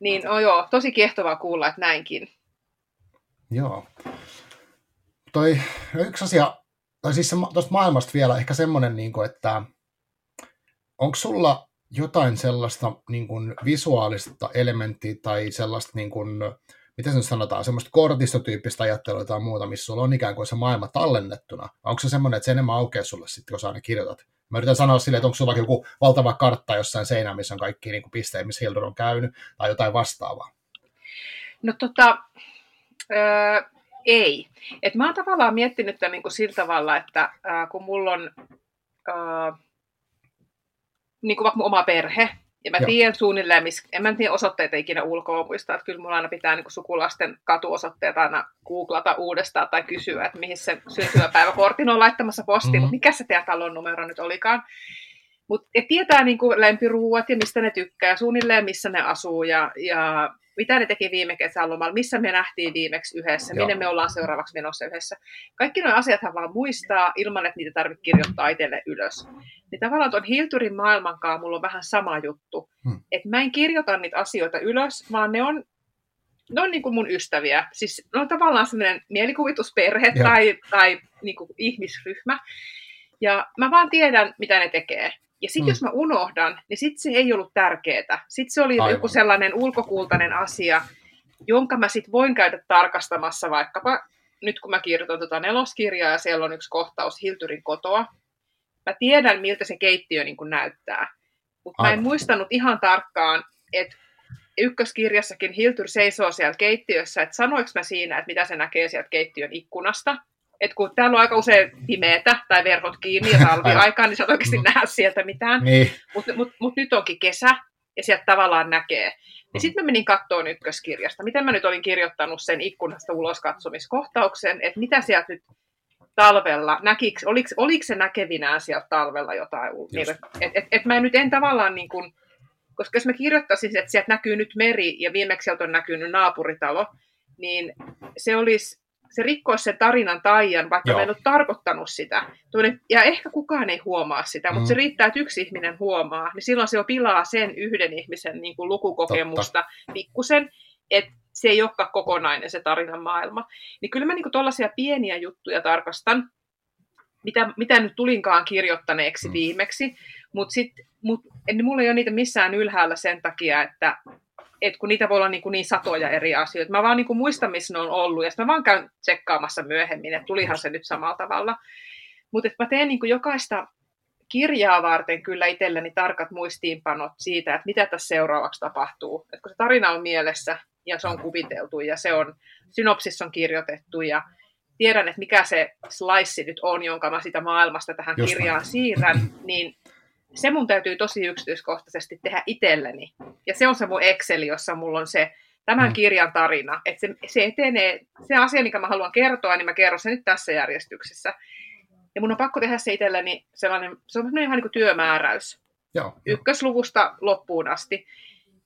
Niin on joo, tosi kiehtovaa kuulla, että näinkin. Joo. Toi yksi asia, tai siis tuosta maailmasta vielä ehkä semmoinen, niin kuin, että onko sulla jotain sellaista niin kuin visuaalista elementtiä tai sellaista, niin kuin, miten se sanotaan, semmoista kortistotyyppistä ajattelua tai muuta, missä sulla on ikään kuin se maailma tallennettuna? Onko se semmoinen, että se enemmän aukeaa sulle sitten, kun sä aina kirjoitat? Mä yritän sanoa silleen, että onko sulla joku valtava kartta jossain seinä, missä on kaikki niin pisteet, missä Hildur on käynyt, tai jotain vastaavaa? No tota, öö, ei. Et mä oon tavallaan miettinyt tämän niin kuin sillä tavalla, että äh, kun mulla on äh, niin kuin vaikka mun oma perhe, ja mä tiedän suunnilleen, missä, en mä tiedä osoitteita ikinä ulkoa muista, että kyllä mulla aina pitää niin kuin sukulaisten katuosoitteet aina googlata uudestaan tai kysyä, että mihin se syntymäpäiväkortin on laittamassa postiin, mm-hmm. mutta mikä se teidän talon numero nyt olikaan. Mutta tietää niin kuin lempiruuat ja mistä ne tykkää, suunnilleen missä ne asuu ja, ja mitä ne teki viime kesälomalla, missä me nähtiin viimeksi yhdessä, Joo. minne me ollaan seuraavaksi menossa yhdessä. Kaikki nuo asiathan vaan muistaa ilman, että niitä tarvitsee kirjoittaa itselle ylös. Niin tavallaan tuon Hilturin maailmankaan mulla on vähän sama juttu. Hmm. Että mä en kirjoita niitä asioita ylös, vaan ne on ne on niin kuin mun ystäviä. Siis ne on tavallaan sellainen mielikuvitusperhe Joo. tai, tai niin kuin ihmisryhmä. Ja mä vaan tiedän, mitä ne tekee. Ja sitten mm. jos mä unohdan, niin sitten se ei ollut tärkeää. Sitten se oli Aivan. joku sellainen ulkokultainen asia, jonka mä sitten voin käydä tarkastamassa vaikkapa nyt kun mä kirjoitan tuota neloskirjaa ja siellä on yksi kohtaus Hilturin kotoa. Mä tiedän, miltä se keittiö niin kuin näyttää. Mutta mä en muistanut ihan tarkkaan, että ykköskirjassakin Hiltur seisoo siellä keittiössä, että sanoinko mä siinä, että mitä se näkee sieltä keittiön ikkunasta että kun täällä on aika usein pimeätä tai verhot kiinni ja talviaikaan, niin sä et oikeasti mm. näe sieltä mitään. Niin. Mutta mut, mut nyt onkin kesä ja sieltä tavallaan näkee. Niin mm. sitten mä menin kattoon ykköskirjasta, miten mä nyt olin kirjoittanut sen ikkunasta ulos katsomiskohtauksen, että mitä sieltä nyt talvella, näkiks, oliko, oliko se näkevinään sieltä talvella jotain? Niin, että et, et, et mä nyt en tavallaan niin kuin, koska jos mä kirjoittaisin, että sieltä näkyy nyt meri ja viimeksi sieltä on näkynyt naapuritalo, niin se olisi se rikkoisi sen tarinan taian, vaikka Joo. mä en ole tarkoittanut sitä. Ja ehkä kukaan ei huomaa sitä, mutta mm. se riittää, että yksi ihminen huomaa, niin silloin se jo pilaa sen yhden ihmisen niin kuin lukukokemusta Totta. pikkusen, että se ei olekaan kokonainen se tarinan maailma. Niin kyllä mä niin tuollaisia pieniä juttuja tarkastan, mitä, mitä nyt tulinkaan kirjoittaneeksi mm. viimeksi, mutta mut, en, mulla ei ole niitä missään ylhäällä sen takia, että et kun niitä voi olla niin, kuin niin satoja eri asioita. Mä vaan niin kuin muistan, missä ne on ollut, ja sitten mä vaan käyn tsekkaamassa myöhemmin, että tulihan se nyt samalla tavalla. Mutta mä teen niin kuin jokaista kirjaa varten kyllä itselleni tarkat muistiinpanot siitä, että mitä tässä seuraavaksi tapahtuu. Et kun se tarina on mielessä ja se on kuviteltu ja se on, synopsis on kirjoitettu ja tiedän, että mikä se slice nyt on, jonka mä sitä maailmasta tähän Just kirjaan näin. siirrän, niin se mun täytyy tosi yksityiskohtaisesti tehdä itselleni. Ja se on se mun Excel, jossa mulla on se tämän mm. kirjan tarina. Että se, se etenee, se asia, mikä mä haluan kertoa, niin mä kerron sen nyt tässä järjestyksessä. Ja mun on pakko tehdä se itselleni sellainen, se on ihan niin kuin työmääräys. Joo, Ykkösluvusta loppuun asti.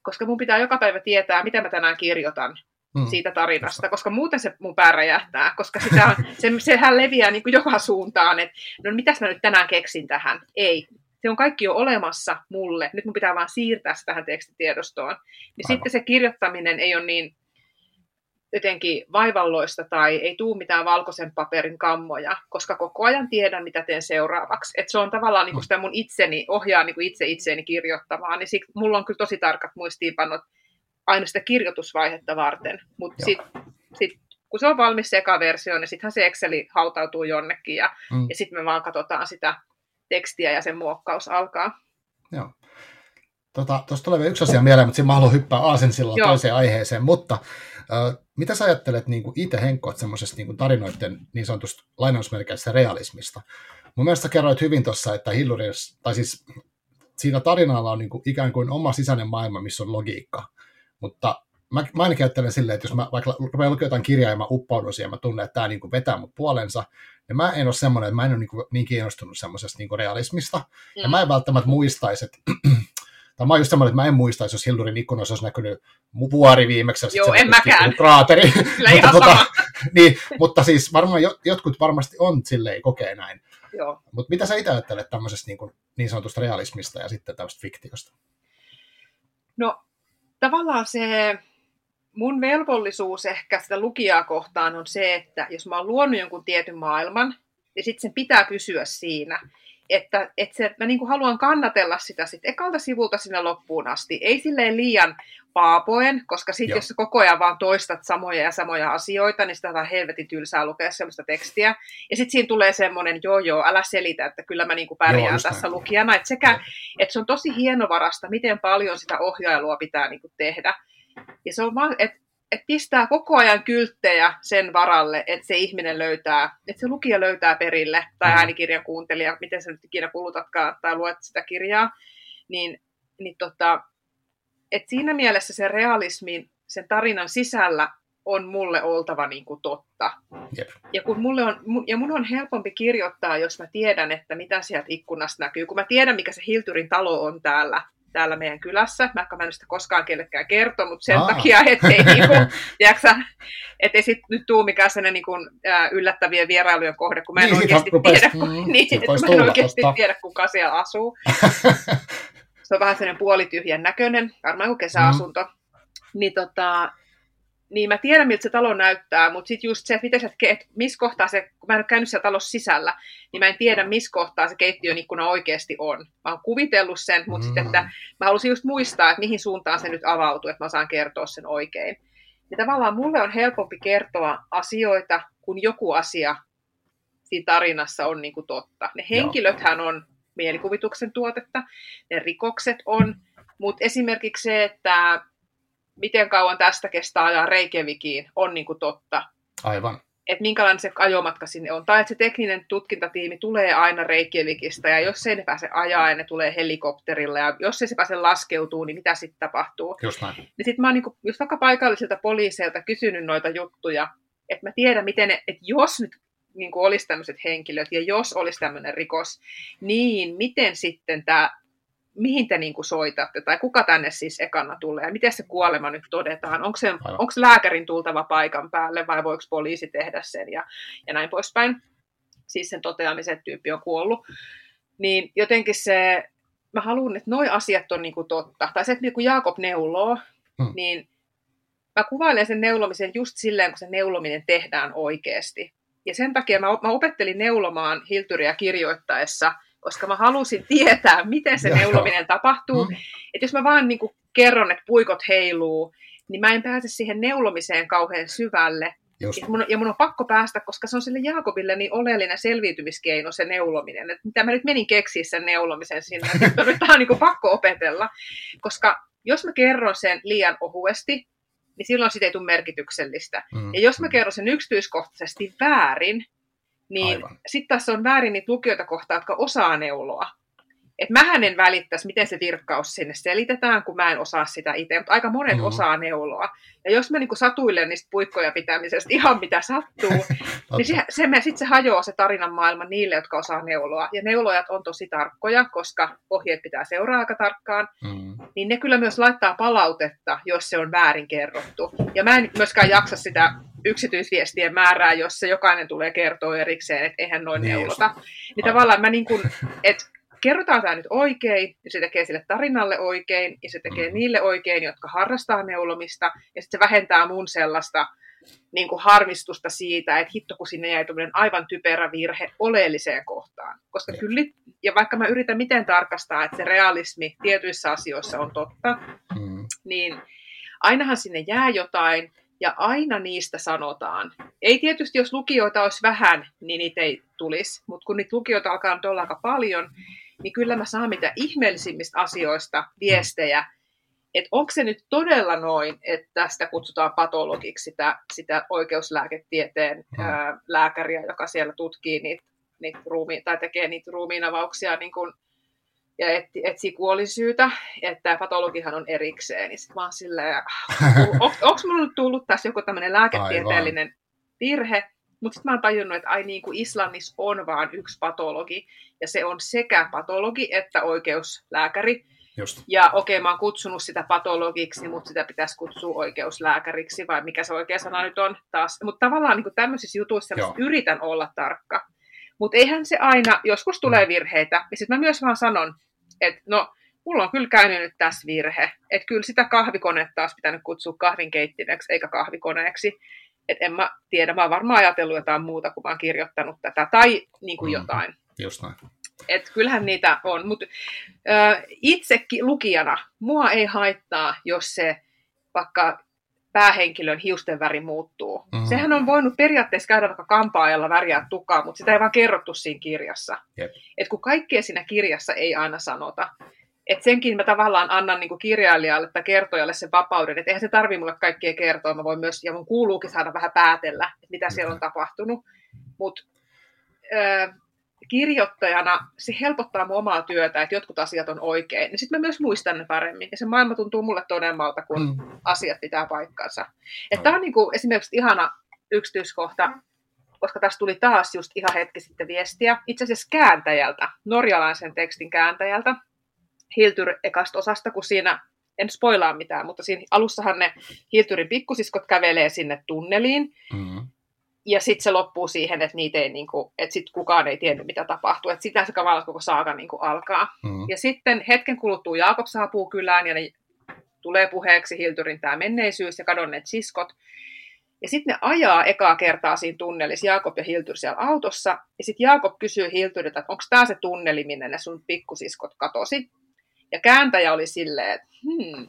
Koska mun pitää joka päivä tietää, mitä mä tänään kirjoitan mm. siitä tarinasta, koska muuten se mun pää räjähtää, koska sitä on, se, sehän leviää niin kuin joka suuntaan, että no mitäs mä nyt tänään keksin tähän. Ei, se on kaikki jo olemassa mulle, nyt mun pitää vaan siirtää se tähän tekstitiedostoon. Niin sitten se kirjoittaminen ei ole niin jotenkin vaivalloista tai ei tuu mitään valkoisen paperin kammoja, koska koko ajan tiedän, mitä teen seuraavaksi. Et se on tavallaan niin sitä mun itseni, ohjaa niin itse itseeni kirjoittamaan, niin sit, mulla on kyllä tosi tarkat muistiinpanot aina sitä kirjoitusvaihetta varten, mutta sitten sit, kun se on valmis se eka versio, niin sittenhän se Exceli hautautuu jonnekin ja, mm. ja sitten me vaan katsotaan sitä tekstiä ja sen muokkaus alkaa. Joo. Tota, tuosta tulee vielä yksi asia mieleen, mutta siinä mä haluan hyppää aasensillaan toiseen aiheeseen, mutta äh, mitä sä ajattelet niin kuin itse Henkko, semmoisesta niin tarinoiden niin sanotusta lainausmerkeissä realismista? Mun mielestä kerroit hyvin tuossa, että Hilluris, tai siis siinä tarinalla on niin kuin ikään kuin oma sisäinen maailma, missä on logiikka. Mutta mä, mä ainakin ajattelen silleen, että jos mä vaikka rupean lukemaan jotain kirjaa ja mä uppaudun siihen mä tunnen, että tämä niin kuin vetää mut puolensa, niin mä en ole semmoinen, että mä en ole niin, kuin, niin kiinnostunut semmoisesta niin realismista. Mm. Ja mä en välttämättä muistaisi, että tai mä oon just semmoinen, että mä en muistaisi, jos Hildurin ikkunoissa olisi näkynyt vuori viimeksi. Joo, en mäkään. Kraateri. mutta, tota, niin, mutta siis varmaan jotkut varmasti on silleen, kokee näin. Mutta mitä sä itse ajattelet tämmöisestä niin, kuin, niin sanotusta realismista ja sitten tämmöistä fiktiosta? No tavallaan se mun velvollisuus ehkä sitä lukijaa kohtaan on se, että jos mä oon luonut jonkun tietyn maailman, niin sitten sen pitää pysyä siinä. Että, että se, mä niin haluan kannatella sitä sit ekalta sivulta sinne loppuun asti. Ei silleen liian paapoen, koska sitten jos sä koko ajan vaan toistat samoja ja samoja asioita, niin sitä on helvetin tylsää lukea sellaista tekstiä. Ja sitten siinä tulee semmoinen, joo joo, älä selitä, että kyllä mä niinku pärjään joo, tässä näin. lukijana. Että sekä, että se on tosi hienovarasta, miten paljon sitä ohjailua pitää niinku tehdä. Ja se on vaan, että et pistää koko ajan kylttejä sen varalle, että se ihminen löytää, että se lukija löytää perille, tai mm. äänikirjan kuuntelija, miten sä nyt ikinä kulutatkaan tai luet sitä kirjaa, niin, niin tota, et siinä mielessä se realismi sen tarinan sisällä on mulle oltava niin kuin totta. Jep. Ja, kun mulle on, ja mun on helpompi kirjoittaa, jos mä tiedän, että mitä sieltä ikkunasta näkyy. Kun mä tiedän, mikä se Hilturin talo on täällä, täällä meidän kylässä. Mä en sitä koskaan kellekään kertoa, mutta sen Aa. takia, ettei, niinku, tiiäksä, ettei sit nyt tuu mikään sellainen niinku, yllättävien vierailujen kohde, kun mä en niin, oikeasti tiedä, mm, niin, että mä en oikeasti tiedä, kuka siellä asuu. se on vähän sellainen puolityhjän näköinen, varmaan kuin kesäasunto. Mm. Niin tota, niin mä tiedän, miltä se talo näyttää, mutta sitten just se, että, miten se, että missä kohtaa se, kun mä en ole käynyt siellä talossa sisällä, niin mä en tiedä, missä kohtaa se keittiön ikkuna oikeasti on. Mä oon kuvitellut sen, mutta mm. sitten, että mä halusin just muistaa, että mihin suuntaan se nyt avautuu, että mä saan kertoa sen oikein. Ja tavallaan mulle on helpompi kertoa asioita, kun joku asia siinä tarinassa on niin kuin totta. Ne henkilöthän on mielikuvituksen tuotetta, ne rikokset on, mutta esimerkiksi se, että miten kauan tästä kestää ajaa Reykjavikiin, on niin kuin totta. Aivan. Että minkälainen se ajomatka sinne on. Tai että se tekninen tutkintatiimi tulee aina Reykjavikista, ja jos ei ne pääse ajaa, ja ne tulee helikopterilla, ja jos ei se pääse laskeutuu, niin mitä sitten tapahtuu? Just näin. Niin sitten mä oon niin kuin, just vaikka paikallisilta poliiseilta kysynyt noita juttuja, että mä tiedän, miten ne, että jos nyt niin kuin olisi tämmöiset henkilöt, ja jos olisi tämmöinen rikos, niin miten sitten tämä mihin te niin kuin soitatte, tai kuka tänne siis ekana tulee, ja miten se kuolema nyt todetaan, onko, se, onko lääkärin tultava paikan päälle, vai voiko poliisi tehdä sen, ja, ja näin poispäin. Siis sen toteamisen, että tyyppi on kuollut. Niin jotenkin se, mä haluan, että noi asiat on niin kuin totta. Tai se, että niin kuin Jaakob neuloo, hmm. niin mä kuvailen sen neulomisen just silleen, kun se neulominen tehdään oikeasti. Ja sen takia mä, mä opettelin neulomaan Hiltyriä kirjoittaessa – koska mä halusin tietää, miten se neulominen tapahtuu. Mm. Että jos mä vaan niin kuin kerron, että puikot heiluu, niin mä en pääse siihen neulomiseen kauhean syvälle. Just. Ja mun, ja mun on pakko päästä, koska se on sille Jaakobille niin oleellinen selviytymiskeino, se neulominen. Että mitä mä nyt menin keksiä sen neulomisen sinne, että nyt on niin pakko opetella. Koska jos mä kerron sen liian ohuesti, niin silloin siitä ei tule merkityksellistä. Mm. Ja jos mä kerron sen yksityiskohtaisesti väärin, niin sitten tässä on väärin niitä lukijoita kohtaa, jotka osaa neuloa että mähän en välittäisi, miten se virkkaus sinne selitetään, kun mä en osaa sitä itse, mutta aika monet mm-hmm. osaa neuloa. Ja jos mä niin satuilen niistä puikkoja pitämisestä ihan mitä sattuu, niin se, se, sitten se hajoaa se tarinan maailma niille, jotka osaa neuloa. Ja neulojat on tosi tarkkoja, koska ohjeet pitää seuraa aika tarkkaan. Mm-hmm. Niin ne kyllä myös laittaa palautetta, jos se on väärin kerrottu. Ja mä en myöskään jaksa sitä yksityisviestien määrää, jossa jokainen tulee kertoa erikseen, että eihän noin niin neulota. Niin tavallaan mä niin kuin, että kerrotaan tämä nyt oikein, ja se tekee sille tarinalle oikein, ja se tekee mm. niille oikein, jotka harrastaa neulomista, ja sitten se vähentää mun sellaista niin kuin harmistusta siitä, että hitto kun sinne jäi aivan typerä virhe oleelliseen kohtaan. Koska kyllä, ja vaikka mä yritän miten tarkastaa, että se realismi tietyissä asioissa on totta, mm. niin ainahan sinne jää jotain, ja aina niistä sanotaan. Ei tietysti, jos lukijoita olisi vähän, niin niitä ei tulisi, mutta kun niitä lukijoita alkaa olla aika paljon, niin kyllä mä saan mitä ihmeellisimmistä asioista viestejä, että onko se nyt todella noin, että tästä kutsutaan patologiksi sitä, sitä oikeuslääketieteen ää, lääkäriä, joka siellä tutkii niitä, niitä ruumiin, tai tekee niitä ruumiinavauksia niin kun, ja et, etsii kuolisyytä, että patologihan on erikseen. Niin sit mä oon silleen, on, onko mulla nyt tullut tässä joku tämmöinen lääketieteellinen Aivan. virhe, mutta sitten mä oon tajunnut, että ai niin kuin Islannissa on vaan yksi patologi, ja se on sekä patologi että oikeuslääkäri. Just. Ja okei, okay, mä oon kutsunut sitä patologiksi, mutta sitä pitäisi kutsua oikeuslääkäriksi, vai mikä se oikea sana nyt on taas. Mutta tavallaan niin tämmöisissä jutuissa yritän olla tarkka. Mutta eihän se aina, joskus tulee mm. virheitä. Ja sitten mä myös vaan sanon, että no, mulla on kyllä käynyt nyt tässä virhe. Että kyllä sitä kahvikonetta olisi pitänyt kutsua kahvinkeittimeksi eikä kahvikoneeksi että en mä tiedä, mä oon varmaan ajatellut jotain muuta, kun mä oon kirjoittanut tätä, tai niin kuin mm, jotain. Just näin. Et kyllähän niitä on, mutta itsekin lukijana mua ei haittaa, jos se vaikka päähenkilön hiusten väri muuttuu. Mm-hmm. Sehän on voinut periaatteessa käydä vaikka kampaajalla väriä tukaa, mutta sitä ei vaan kerrottu siinä kirjassa. Yep. Et kun kaikkea siinä kirjassa ei aina sanota, et senkin mä tavallaan annan niin kuin kirjailijalle tai kertojalle sen vapauden, että eihän se tarvi mulle kaikkea kertoa, mä voin myös, ja mun kuuluukin saada vähän päätellä, että mitä siellä on tapahtunut, mutta kirjoittajana se helpottaa mun omaa työtä, että jotkut asiat on oikein, niin sitten mä myös muistan ne paremmin, ja se maailma tuntuu mulle todemmalta, kun mm. asiat pitää paikkansa. Että tämä on niin kuin esimerkiksi ihana yksityiskohta, koska tässä tuli taas just ihan hetki sitten viestiä, itse asiassa kääntäjältä, norjalaisen tekstin kääntäjältä, Hiltyr ekasta osasta, kun siinä, en spoilaa mitään, mutta siinä alussahan ne Hiltyrin pikkusiskot kävelee sinne tunneliin, mm-hmm. ja sitten se loppuu siihen, että niitä ei niinku, että sit kukaan ei tiennyt, mitä tapahtuu. Että sitä se tavallaan koko saaga niinku alkaa. Mm-hmm. Ja sitten hetken kuluttua Jaakob saapuu kylään, ja ne tulee puheeksi Hilturin tämä menneisyys ja kadonneet siskot. Ja sitten ne ajaa ekaa kertaa siinä tunnelissa, Jaakob ja Hiltur siellä autossa. Ja sitten Jaakob kysyy Hilturilta, että onko tämä se tunneli, minne ne sun pikkusiskot katosi. Ja kääntäjä oli silleen, että hmm,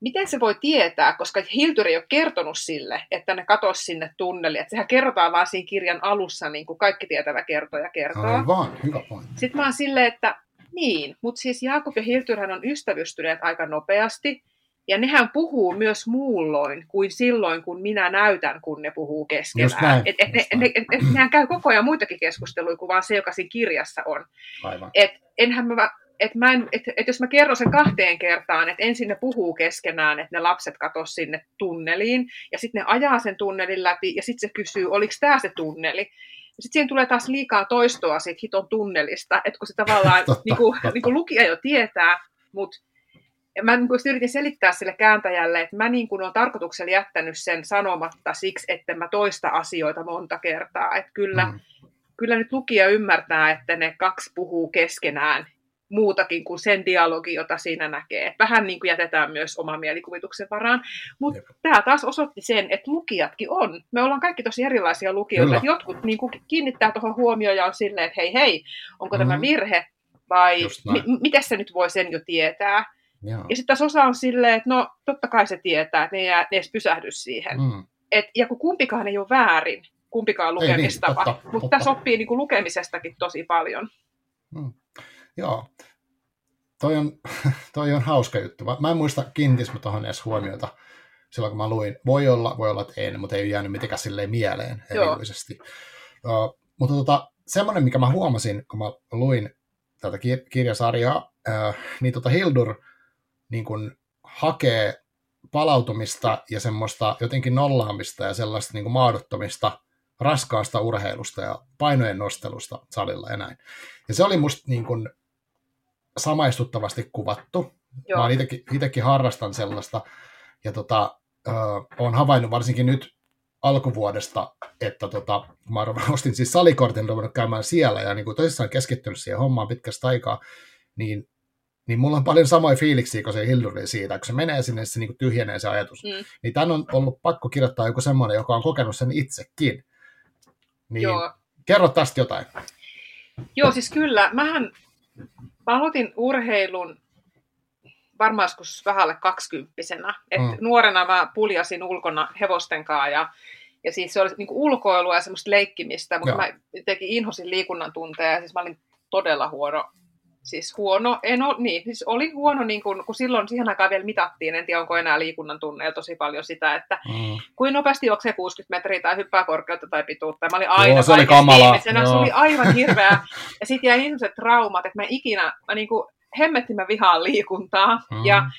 miten se voi tietää, koska Hilturi ei ole kertonut sille, että ne katosi sinne tunneliin. Että sehän kerrotaan vaan siinä kirjan alussa, niin kuin kaikki tietävä kertoja kertoo. Aivan, hyvä pointti. Sitten mä oon silleen, että niin, mutta siis Jaakob ja Hiltyrhän on ystävystyneet aika nopeasti, ja nehän puhuu myös muulloin kuin silloin, kun minä näytän, kun ne puhuu keskenään. Et, et, ne, ne, et, nehän käy koko ajan muitakin keskusteluja kuin vaan se, joka siinä kirjassa on. Aivan. Et enhän mä että mä en, et, et jos mä kerron sen kahteen kertaan, että ensin ne puhuu keskenään, että ne lapset katos sinne tunneliin, ja sitten ne ajaa sen tunnelin läpi, ja sitten se kysyy, oliko tämä se tunneli. Sitten siihen tulee taas liikaa toistoa siitä hiton tunnelista, että kun se tavallaan totta, niin kuin, totta. Niin kuin lukija jo tietää, mutta mä niin yritin selittää sille kääntäjälle, että mä niin kuin olen tarkoituksella jättänyt sen sanomatta siksi, että mä toista asioita monta kertaa. Että kyllä, mm. kyllä nyt lukija ymmärtää, että ne kaksi puhuu keskenään muutakin kuin sen dialogi, jota siinä näkee. Vähän niin kuin jätetään myös oma mielikuvituksen varaan. Mutta tämä taas osoitti sen, että lukijatkin on. Me ollaan kaikki tosi erilaisia lukijoita. Jotkut niin kuin kiinnittää tuohon huomioon ja on silleen, että hei hei, onko mm-hmm. tämä virhe vai m- miten se nyt voi sen jo tietää. Joo. Ja sitten taas osa on silleen, että no totta kai se tietää, että ne ei, ne edes pysähdy siihen. Mm. Et, ja kun kumpikaan ei ole väärin, kumpikaan lukemistapa, ei niin, totta, mutta tässä oppii niin kuin lukemisestakin tosi paljon. Hmm. Joo. Toi on, toi on hauska juttu. Mä en muista kiinnitis mä tuohon edes huomiota silloin, kun mä luin. Voi olla, voi olla, että en, mutta ei jäänyt mitenkään silleen mieleen erityisesti. Uh, mutta tota, semmoinen, mikä mä huomasin, kun mä luin tätä kirjasarjaa, uh, niin tota Hildur niin kun hakee palautumista ja semmoista jotenkin nollaamista ja sellaista niin maadottomista raskaasta urheilusta ja painojen nostelusta salilla ja näin. Ja se oli musta niin kuin samaistuttavasti kuvattu. Joo. Mä itekin harrastan sellaista ja tota, äh, olen havainnut varsinkin nyt alkuvuodesta, että tota, mä ostin siis salikortin, ruvennut käymään siellä ja niin kuin tosissaan keskittynyt siihen hommaan pitkästä aikaa, niin niin mulla on paljon samoja fiiliksiä kuin se Hilduri siitä, kun se menee sinne, se niin tyhjenee se ajatus. Mm. Niin tämän on ollut pakko kirjoittaa joku semmoinen, joka on kokenut sen itsekin. Niin Joo. kerro tästä jotain. Joo, siis kyllä. Mähän mä aloitin urheilun varmaan joskus vähälle kaksikymppisenä. Et mm. Nuorena mä puljasin ulkona hevosten kanssa ja, ja siis se oli niinku ulkoilua ja semmoista leikkimistä, mutta Joo. mä tekin inhosin liikunnan tunteja ja siis mä olin todella huono siis huono, en ole, niin, siis oli huono, niin kun, kun silloin siihen aikaan vielä mitattiin, en tiedä onko enää liikunnan tunneilla tosi paljon sitä, että mm. kuin nopeasti juoksee 60 metriä tai hyppää korkeutta tai pituutta. Mä olin aina Joo, se oli kamalaa. se oli aivan hirveä. ja sitten jäi ihmiset traumat, että mä ikinä, mä niin kuin, hemmettiin mä vihaan liikuntaa. Mm. Ja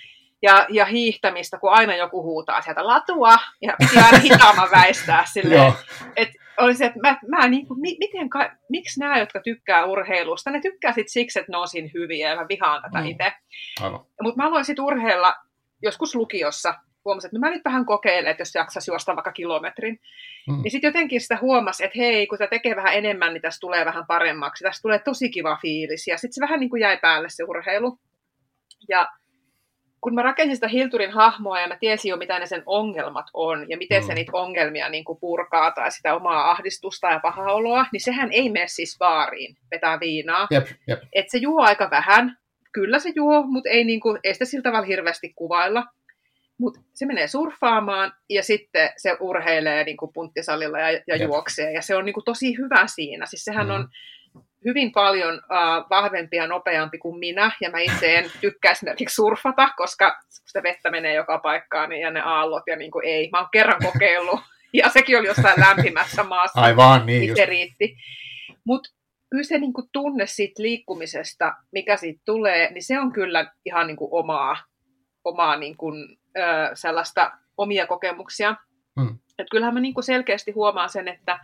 ja, ja hiihtämistä, kun aina joku huutaa sieltä latua, ja piti aina hitaamman väistää silleen, että oli se, että mä, mä niin kuin, miten, miksi nämä, jotka tykkää urheilusta, ne tykkää sit siksi, että ne on siinä hyviä, ja mä vihaan tätä mm. itse. Mutta mä aloin sitten urheilla joskus lukiossa, huomasin, että no mä nyt vähän kokeilen, että jos jaksaisi juosta vaikka kilometrin. Mm. Niin sitten jotenkin sitä huomasi, että hei, kun tämä tekee vähän enemmän, niin tästä tulee vähän paremmaksi. Tästä tulee tosi kiva fiilis. Ja sitten se vähän niin kuin jäi päälle se urheilu. Ja kun mä rakensin sitä Hilturin hahmoa ja mä tiesin jo, mitä ne sen ongelmat on ja miten mm. se niitä ongelmia niin kuin purkaa tai sitä omaa ahdistusta ja pahaa oloa, niin sehän ei mene siis baariin vetää viinaa. Jep, jep. Et se juo aika vähän. Kyllä se juo, mutta ei, niin kuin, ei sitä sillä tavalla hirveästi kuvailla. Mutta se menee surffaamaan ja sitten se urheilee niin kuin punttisalilla ja, ja juoksee. Ja se on niin kuin tosi hyvä siinä. Siis sehän mm. on hyvin paljon uh, vahvempi ja nopeampi kuin minä, ja mä itse en tykkää esimerkiksi surfata, koska sitä vettä menee joka paikkaan niin, ja ne aallot, ja niin kuin ei. Mä oon kerran kokeillut, ja sekin oli jossain lämpimässä maassa. Aivan, niin, niin se riitti. Mutta kyllä se niin kuin tunne siitä liikkumisesta, mikä siitä tulee, niin se on kyllä ihan niin kuin omaa, omaa niin kuin, ö, sellaista omia kokemuksia. Hmm. Et kyllähän mä niin kuin selkeästi huomaan sen, että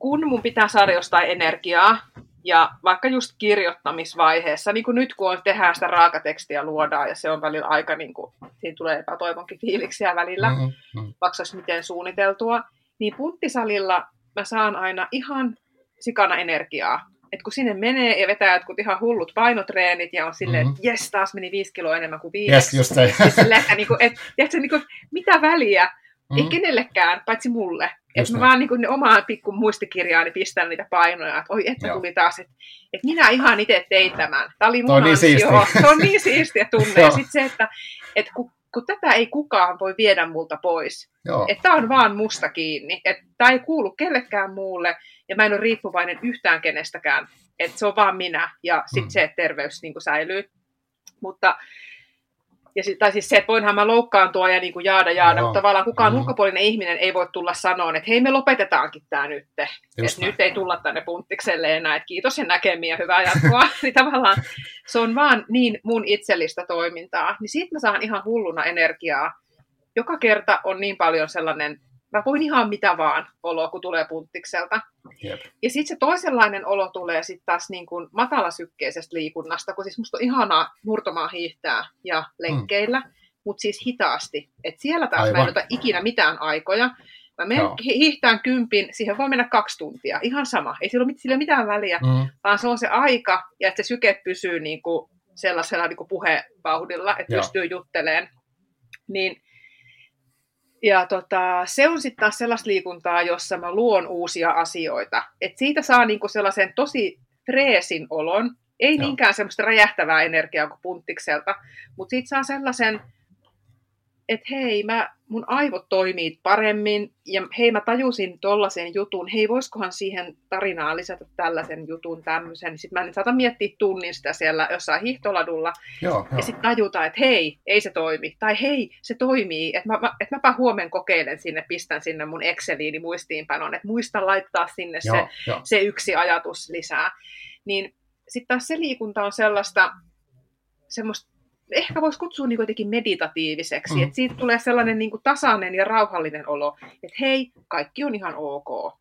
kun mun pitää saada jostain energiaa, ja vaikka just kirjoittamisvaiheessa, niin kuin nyt kun on, tehdään sitä raakatekstiä luodaan, ja se on välillä aika, niin kuin, siinä tulee epätoivonkin fiiliksiä välillä, mm-hmm. mm-hmm. vaikka olisi miten suunniteltua, niin punttisalilla mä saan aina ihan sikana energiaa. Et kun sinne menee ja vetää jotkut ihan hullut painotreenit ja on silleen, mm-hmm. että jes, taas meni viisi kiloa enemmän kuin viisi. Yes, just. Silleen, että, niin kuin, et, tiedätkö, niin kuin, mitä väliä? Mm-hmm. Ei kenellekään, paitsi mulle. Että mä vaan niin kuin omaan pikku muistikirjaani pistän niitä painoja, että oi, että Joo. tuli taas, että, että minä ihan itse tein tämän. Tämä oli mun niin ansio. Se on niin siistiä tunne. ja sitten se, että, että kun, kun tätä ei kukaan voi viedä multa pois. Joo. Että tämä on vaan musta kiinni. Että tämä ei kuulu kellekään muulle ja mä en ole riippuvainen yhtään kenestäkään. Että se on vaan minä ja sitten mm. se, että terveys niin kuin säilyy. Mutta ja sit, tai siis se, että voinhan mä loukkaantua ja niin kuin jaada jaada, no. mutta tavallaan kukaan mm. ulkopuolinen ihminen ei voi tulla sanoa, että hei me lopetetaankin tämä nyt. Että nyt ei tulla tänne punttikselle enää, että kiitos ja näkemiä, hyvää jatkoa. niin tavallaan se on vaan niin mun itsellistä toimintaa. Niin siitä mä saan ihan hulluna energiaa. Joka kerta on niin paljon sellainen mä voin ihan mitä vaan olo, kun tulee punttikselta. Jep. Ja sitten se toisenlainen olo tulee sitten taas niin kuin matalasykkeisestä liikunnasta, kun siis musta on ihanaa murtomaa hiihtää ja lenkkeillä, mm. mutta siis hitaasti. Et siellä taas Aivan. mä en ota ikinä mitään aikoja. Mä menen no. hiihtään kympin, siihen voi mennä kaksi tuntia, ihan sama. Ei sillä ole, sillä ole mitään väliä, mm. vaan se on se aika, ja että se syke pysyy niin kuin sellaisella niin kuin puhevauhdilla, että Joo. pystyy juttelemaan. Niin ja tota, se on sitten taas sellaista liikuntaa, jossa mä luon uusia asioita. Et siitä saa niinku sellaisen tosi freesin olon, ei Joo. niinkään semmoista räjähtävää energiaa kuin punttikselta, mutta siitä saa sellaisen, että hei, mä, mun aivot toimii paremmin, ja hei, mä tajusin tollasen jutun, hei, voisikohan siihen tarinaan lisätä tällaisen jutun, tämmöisen. Sitten mä saatan miettiä tunnin sitä siellä jossain hiihtoladulla, Joo, ja sitten tajuta, että hei, ei se toimi, tai hei, se toimii, että mä, mä, et mäpä huomen kokeilen sinne, pistän sinne mun Exceliini muistiinpanon, että muista laittaa sinne se, Joo, joo. se yksi ajatus lisää. Niin sitten taas se liikunta on sellaista, semmoista, ehkä voisi kutsua niin jotenkin meditatiiviseksi, Mm. että siitä tulee sellainen niin kuin tasainen ja rauhallinen olo, että hei, kaikki on ihan ok.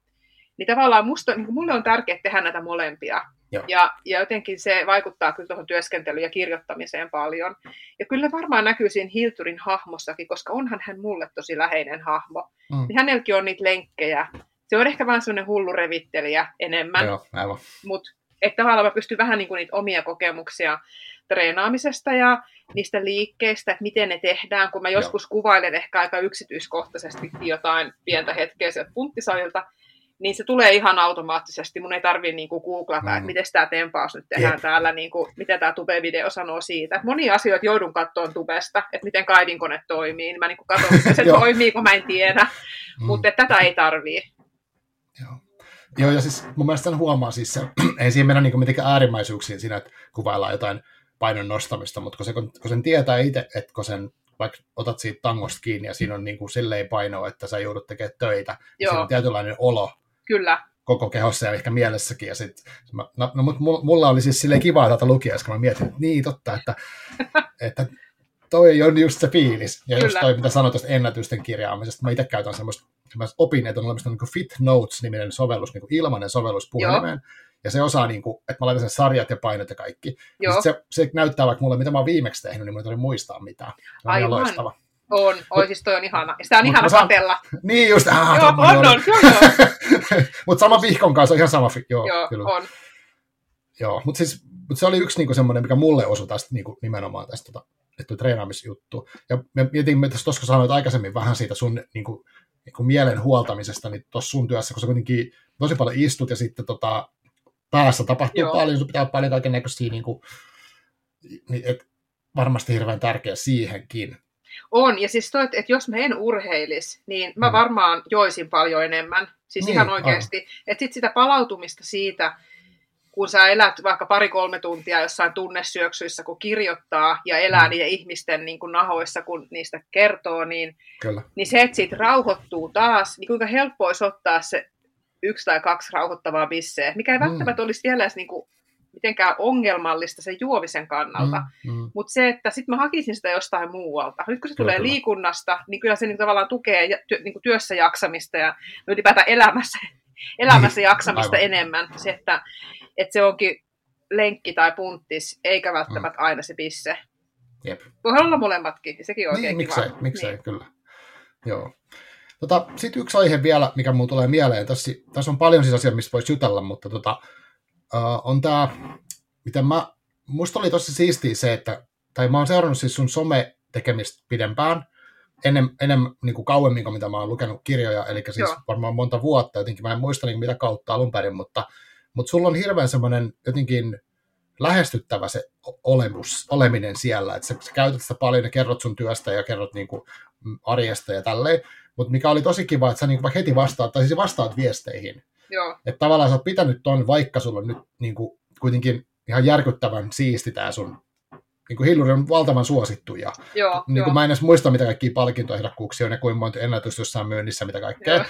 Niin tavallaan musta, niin kuin mulle on tärkeää tehdä näitä molempia. Joo. Ja, ja jotenkin se vaikuttaa kyllä tuohon työskentelyyn ja kirjoittamiseen paljon. Ja kyllä varmaan näkyy siinä Hilturin hahmossakin, koska onhan hän mulle tosi läheinen hahmo. Mm. Niin hänelläkin on niitä lenkkejä. Se on ehkä vähän semmoinen hullu revittelijä enemmän. Joo, aivan. Mutta että tavallaan mä pystyn vähän niin kuin niitä omia kokemuksia treenaamisesta ja niistä liikkeistä, että miten ne tehdään, kun mä Joo. joskus kuvailen ehkä aika yksityiskohtaisesti jotain pientä hetkeä sieltä punttisalilta, niin se tulee ihan automaattisesti. Mun ei tarvii niinku googlata, Mm. että miten tämä tempaus nyt tehdään Jep. täällä, niinku, mitä tämä tube-video sanoo siitä. Monia asioita joudun katsoa tubesta, että miten kaivinkone toimii, niin mä niinku katson, miten se Joo. toimii, kun mä en tiedä. Mm. Mutta tätä ei tarvii. Joo. Joo, ja siis mun mielestä sen huomaa siis se, ei siinä mennä niin mitenkään äärimmäisyyksiin siinä, että kuvaillaan jotain painon nostamista, mutta kun, se, kun, sen tietää itse, että kun sen vaikka otat siitä tangosta kiinni ja siinä on niin kuin silleen painoa, että sä joudut tekemään töitä, niin Joo. siinä on tietynlainen olo Kyllä, koko kehossa ja ehkä mielessäkin. Ja sit, mä, no, no, mutta mulla oli siis silleen kivaa tätä lukia, koska mä mietin, että niin totta, että, että toi on just se fiilis. Ja just Kyllä. toi, mitä sanoit tuosta ennätysten kirjaamisesta. Mä itse käytän semmoista, mä opin, että on olemassa niin Fit Notes-niminen sovellus, niin kuin ilmainen sovellus puhelimeen. Ja se osaa, niin kuin, että mä laitan sen sarjat ja painot ja kaikki. Ja joo. sit se, se, näyttää vaikka mulle, mitä mä oon viimeksi tehnyt, niin mun ei tarvitse muistaa mitään. Se on Aivan. loistava. On, oi siis toi on ihana. Ja sitä on Mut ihana mä saan- katella. Niin just, ah, Joo, on, on, on, on. Mutta sama vihkon kanssa on ihan sama. Fi- joo, Joo, kyllä. on. Joo, mutta siis, mut se oli yksi niinku semmoinen, mikä mulle osui tästä niinku, nimenomaan tästä tota, että treenaamisjuttu. Ja me mietimme tässä tuossa, sanoit aikaisemmin vähän siitä sun niinku, niinku mielen huoltamisesta, niin tuossa sun työssä, kun sä kuitenkin tosi paljon istut ja sitten tota, päässä tapahtuu Joo. paljon, sun pitää olla paljon kaiken näköisiä, niinku, niin, et, varmasti hirveän tärkeä siihenkin. On, ja siis toi, että jos mä en urheilis, niin mä Mm. varmaan joisin paljon enemmän. Siis Niin, ihan oikeasti. Että sit sitä palautumista siitä, kun sä elät vaikka pari-kolme tuntia jossain tunnesyöksyissä, kun kirjoittaa ja elää Mm. niiden ihmisten niin kuin nahoissa, kun niistä kertoo, niin, Kyllä. niin se, että siitä rauhoittuu taas, niin kuinka helppo olisi ottaa se yksi tai kaksi rauhoittavaa bisseä, mikä ei Mm. välttämättä olisi vielä edes niin kuin mitenkään ongelmallista sen juomisen kannalta. Mm, mm, Mutta se, että sitten mä hakisin sitä jostain muualta. Nyt kun se Kyllä, tulee kyllä. liikunnasta, niin kyllä se niin tavallaan tukee ja- työ, niin työssä jaksamista ja ylipäätään elämässä, elämässä jaksamista Aivan. enemmän. Se, että, että se onkin lenkki tai punttis, eikä välttämättä aina se pisse. jep. Voi olla molemmatkin, ja sekin on oikein Niin, kiva. miksei, miksei Niin. kyllä. Joo. Tota, Sitten yksi aihe vielä, mikä mulle tulee mieleen. Tässä, tässä on paljon siis asioita, mistä voisi jutella, mutta tota, uh, on tämä, miten mä, musta oli tosi siistiä se, että, tai mä oon seurannut siis sun some-tekemistä pidempään, ennen, ennen niin kuin kauemmin kuin mitä mä oon lukenut kirjoja, eli siis Joo. varmaan monta vuotta, jotenkin mä en muista niin mitä kautta alun perin, mutta, mutta sulla on hirveän semmoinen jotenkin lähestyttävä se olemus, oleminen siellä, että sä, sä käytät sitä paljon ja kerrot sun työstä ja kerrot niin kuin arjesta ja tälleen, mutta mikä oli tosi kiva, että sä niin vaikka heti vastaat, tai siis vastaat viesteihin, Joo, että tavallaan sä oot pitänyt ton, vaikka sulla on nyt niin kuin, kuitenkin ihan järkyttävän siisti tää sun, niin kuin Hilluri on valtavan suosittu ja joo, niin joo. mä en edes muista, mitä kaikkia palkintoehdokkuuksia on ja kuinka monta ennätystä jossain myynnissä, mitä kaikkea. Joo.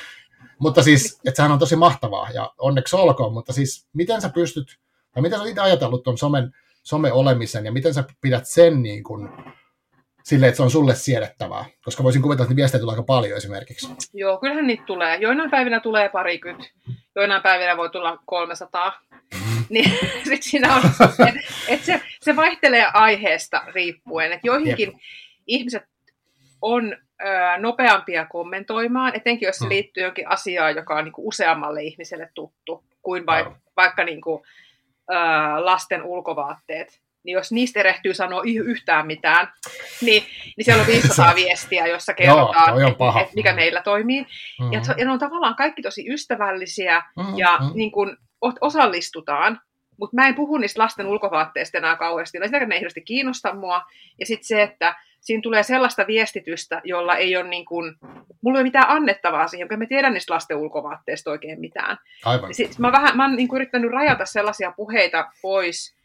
Mutta siis, että sehän on tosi mahtavaa ja onneksi olkoon, mutta siis miten sä pystyt, tai miten sä oot itse ajatellut ton somen, some-olemisen ja miten sä pidät sen niin kuin, silleen, että se on sulle siedettävää? Koska voisin kuvitella, että viestejä tulee aika paljon esimerkiksi. Joo, kyllähän niitä tulee. Joinain päivinä tulee parikymmentä, joinain päivinä voi tulla 300. Niin sit siinä on, että et se, se vaihtelee aiheesta riippuen. Että joihinkin ihmiset on ö, nopeampia kommentoimaan, etenkin jos se Mm. liittyy jonkin asiaan, joka on niinku useammalle ihmiselle tuttu, kuin Aivan. vaikka niinku, ö, lasten ulkovaatteet. Niin jos niistä erehtyy sanoa yhtään mitään, niin, niin siellä on 500 viestiä, jossa kerrotaan, että paha. et mikä Mm. meillä toimii. Mm. Ja, to- ja ne on tavallaan kaikki tosi ystävällisiä Mm, ja niin kun osallistutaan, mutta mä en puhu niistä lasten ulkovaatteista enää kauheasti, no sitäkään ne ei hirveästi kiinnosta mua. Ja sitten se, että siinä tulee sellaista viestitystä, jolla ei ole niin kuin, mulla ei ole mitään annettavaa siihen, kun me tiedän niistä lasten ulkovaatteista oikein mitään. Aivan. Sitten mä, vähän, mä oon niin kuin yrittänyt rajata sellaisia puheita pois,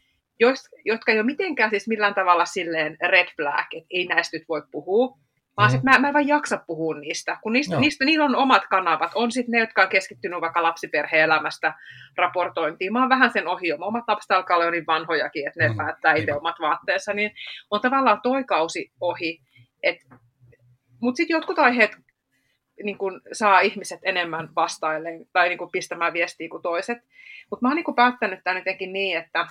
jotka ei ole mitenkään siis millään tavalla silleen red flag, että ei näistä nyt voi puhua, vaan mm. mä, mä en vaan jaksa puhua niistä, kun niistä, niistä niillä on omat kanavat. On sitten ne, jotka on keskittynyt vaikka lapsiperhe-elämästä raportointiin. Mä oon vähän sen ohi. Omat lapset alkaa olla niin vanhojakin, että ne mm. päättää itse omat vaatteensa. Niin on tavallaan toi kausi ohi. Mutta sitten jotkut aiheet niin kun saa ihmiset enemmän vastailleen tai niin kun pistämään viestiä kuin toiset. Mutta mä oon niin päättänyt tämän jotenkin niin, että,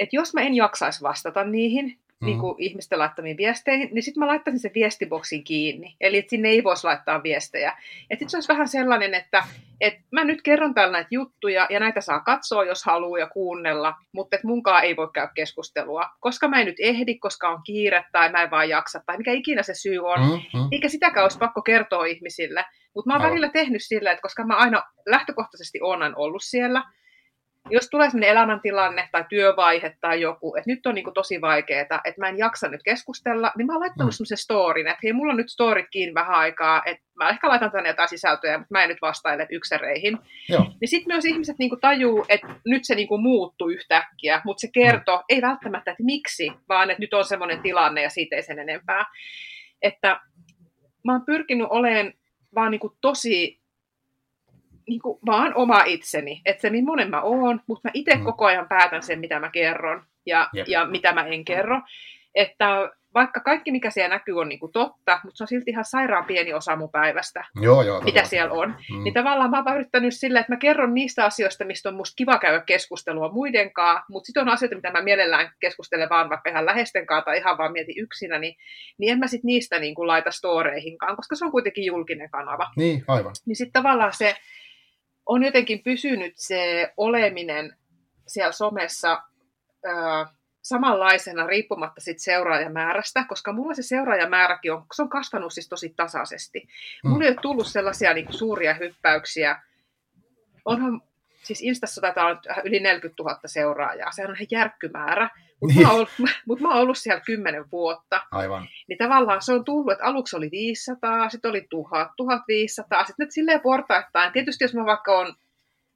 että jos mä en jaksaisi vastata niihin, mm. niin kuin ihmisten laittamiin viesteihin, niin sitten mä laittaisin sen viestiboksin kiinni. Eli että sinne ei voisi laittaa viestejä. Että se olisi vähän sellainen, että, että mä nyt kerron täällä näitä juttuja ja näitä saa katsoa, jos haluaa ja kuunnella, mutta että munkaan ei voi käydä keskustelua, koska mä en nyt ehdi, koska on kiire tai mä en vaan jaksa tai mikä ikinä se syy on. Mm, mm. Eikä sitäkään olisi pakko kertoa ihmisille. Mutta mä oon välillä tehnyt sillä, että koska mä aina lähtökohtaisesti olen ollut siellä, jos tulee sellainen elämäntilanne tai työvaihe tai joku, että nyt on niin kuin tosi vaikeaa, että mä en jaksa nyt keskustella, niin mä oon laittanut mm. semmoisen storin, että hei, mulla on nyt storit kiinni vähän aikaa, että mä ehkä laitan tänne jotain sisältöjä, mutta mä en nyt vastaile yksereihin. Niin sitten myös ihmiset niin kuin tajuu, että nyt se niin kuin muuttuu yhtäkkiä, mutta se kertoo, mm. ei välttämättä, että miksi, vaan että nyt on semmoinen tilanne ja siitä ei sen enempää. Että mä oon pyrkinyt olemaan vaan niin kuin tosi niin kuin vaan oma itseni, että se millainen mä oon, mutta mä itse mm. koko ajan päätän sen, mitä mä kerron ja, ja mitä mä en kerro. Että vaikka kaikki, mikä siellä näkyy, on niin kuin totta, mutta se on silti ihan sairaan pieni osa mun päivästä, joo, joo, mitä siellä on. Mm. Niin tavallaan mä oon yrittänyt silleen, että mä kerron niistä asioista, mistä on musta kiva käydä keskustelua muidenkaan, mutta sitten on asioita, mitä mä mielellään keskustelen vaan vaikka ihan läheisten kanssa tai ihan vaan mietin yksinä, niin, niin en mä sitten niistä niin kuin laita storeihinkaan, koska se on kuitenkin julkinen kanava. Niin, aivan. Niin sitten tavallaan se, on jotenkin pysynyt se oleminen siellä somessa ö, samanlaisena riippumatta sit seuraajamäärästä, koska mulla se seuraajamääräkin on, se on kasvanut siis tosi tasaisesti. Mulla mm. ei ole tullut sellaisia niin kuin, suuria hyppäyksiä. Onhan, siis Instassa taitaa olla yli 40 000 seuraajaa, sehän on ihan järkkymäärä. Mutta niin. mä, oon, mut mä oon ollut siellä kymmenen vuotta. Aivan. Niin tavallaan se on tullut, että aluksi oli 500, sitten oli 1000, 1500, sitten nyt silleen portaittain. Tietysti jos mä vaikka on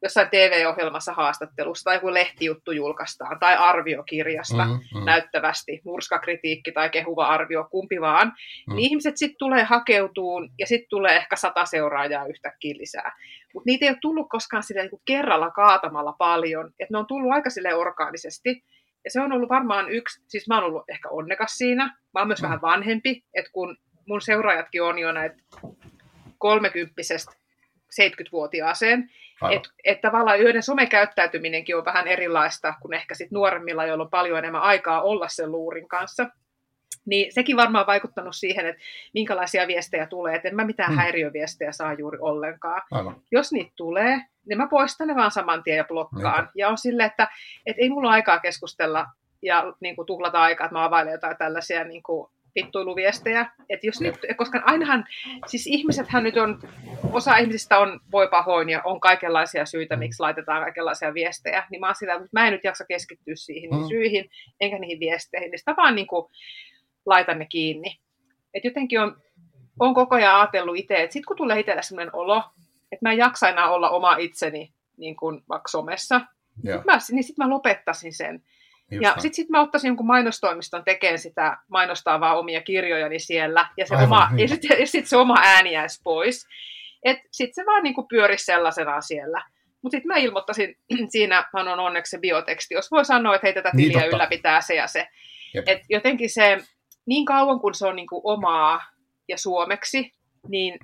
jossain TV-ohjelmassa haastattelussa tai joku lehtijuttu julkaistaan tai arviokirjasta mm-hmm. näyttävästi, murskakritiikki tai kehuva arvio, kumpi vaan, mm. niin ihmiset sitten tulee hakeutuun ja sitten tulee ehkä sata seuraajaa yhtäkkiä lisää. Mutta niitä ei ole tullut koskaan silleen niin kerralla kaatamalla paljon, että ne on tullut aika sille orgaanisesti. Ja se on ollut varmaan yksi, siis mä oon ollut ehkä onnekas siinä. Mä oon myös mm. vähän vanhempi, että kun mun seuraajatkin on jo näitä kolmekymppisestä 70-vuotiaaseen, että et tavallaan yhden somekäyttäytyminenkin on vähän erilaista kuin ehkä sit nuoremmilla, joilla on paljon enemmän aikaa olla sen luurin kanssa. Niin sekin varmaan vaikuttanut siihen, että minkälaisia viestejä tulee, että en mä mitään hmm. häiriöviestejä saa juuri ollenkaan. Aivan. Jos niitä tulee, niin mä poistan ne vaan saman tien ja blokkaan. Niinpä. Ja on silleen, että, että ei mulla ole aikaa keskustella ja niin kuin, tuhlata aikaa, että mä availen jotain tällaisia niin kuin, vittuiluviestejä. Et jos nyt, koska ainahan, siis ihmisethän nyt on, osa ihmisistä on, voi pahoin ja on kaikenlaisia syitä, miksi laitetaan kaikenlaisia viestejä, niin mä oon sitä, että mä en nyt jaksa keskittyä siihen mm. syihin, enkä niihin viesteihin, niin sitä vaan niin kuin, laitan ne kiinni. Et jotenkin on, on koko ajan ajatellut itse, että sitten kun tulee itselle sellainen olo, että mä en jaksa enää olla oma itseni niin kuin vaikka somessa, yeah. sit mä, niin sitten mä lopettaisin sen. Just ja sitten sit mä ottaisin jonkun mainostoimiston tekemään sitä, mainostaa vaan omia kirjojani siellä, ja, se oma, ja sitten sit se oma ääni jäisi pois. Sitten se vaan niinku pyörisi sellaisena siellä. Mutta sitten mä ilmoittaisin, siinä on onneksi se bioteksti, jos voi sanoa, että hei tätä niin, tiliä niin, ylläpitää se ja se. Et jotenkin se, niin kauan kun se on niinku omaa ja suomeksi, niin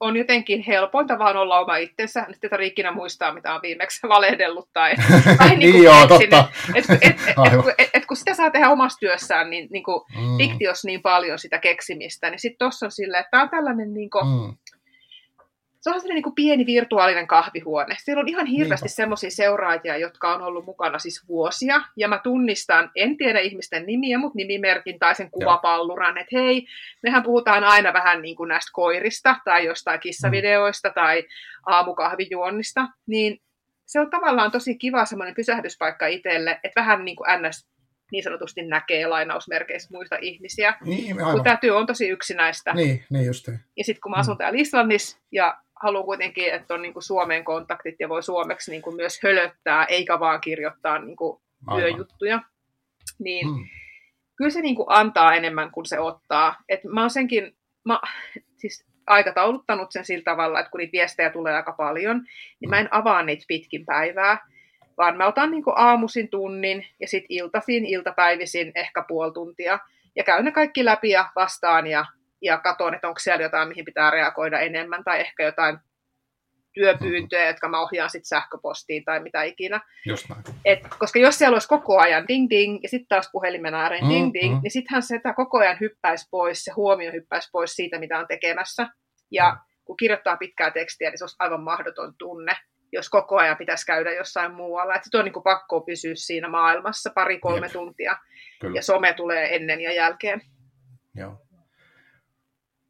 on jotenkin helpointa vaan olla oma itsensä. Nyt ei tarvitse ikinä muistaa, mitä on viimeksi valehdellut tai, tai niin, niin joo, totta. Et, et, et, et, et, et, kun sitä saa tehdä omassa työssään, niin, niin kuin mm. diktios niin paljon sitä keksimistä, niin sitten tuossa on silleen, että tämä on tällainen niin kuin, mm se on sellainen niin kuin pieni virtuaalinen kahvihuone. Siellä on ihan hirveästi semmoisia seuraajia, jotka on ollut mukana siis vuosia, ja mä tunnistan, en tiedä ihmisten nimiä, mutta nimimerkin tai sen kuvapalluran, että hei, mehän puhutaan aina vähän niin kuin näistä koirista, tai jostain kissavideoista, mm. tai aamukahvijuonnista, niin se on tavallaan tosi kiva semmoinen pysähdyspaikka itselle, että vähän niin kuin ns niin sanotusti näkee lainausmerkeissä muista ihmisiä. Niin, Kun aivan. tämä työ on tosi yksinäistä. Niin, niin justiin. Ja sitten kun mä asun Mm. täällä Islannissa ja haluan kuitenkin, että on niin kuin Suomen kontaktit ja voi suomeksi niin kuin myös hölöttää, eikä vaan kirjoittaa niin kuin työjuttuja, niin Mm. kyllä se niin kuin antaa enemmän kuin se ottaa. Et mä oon senkin, mä, siis aikatauluttanut sen sillä tavalla, että kun niitä viestejä tulee aika paljon, niin mä en avaa niitä pitkin päivää, vaan mä otan niin aamuisin tunnin ja sitten iltaisin, iltapäivisin ehkä puoli tuntia ja käyn ne kaikki läpi ja vastaan ja, ja katson, että onko siellä jotain, mihin pitää reagoida enemmän tai ehkä jotain työpyyntöjä, jotka mä ohjaan sitten sähköpostiin tai mitä ikinä. Just näin. Et, koska jos siellä olisi koko ajan ding ding ja sitten taas puhelimen ääreen Mm, ding ding, mm. niin sittenhän se että koko ajan hyppäisi pois, se huomio hyppäisi pois siitä, mitä on tekemässä. Ja kun kirjoittaa pitkää tekstiä, niin se olisi aivan mahdoton tunne, jos koko ajan pitäisi käydä jossain muualla. Että on niin kuin pakko pysyä siinä maailmassa pari-kolme Jep. tuntia, Kyllä. ja some tulee ennen ja jälkeen. Joo.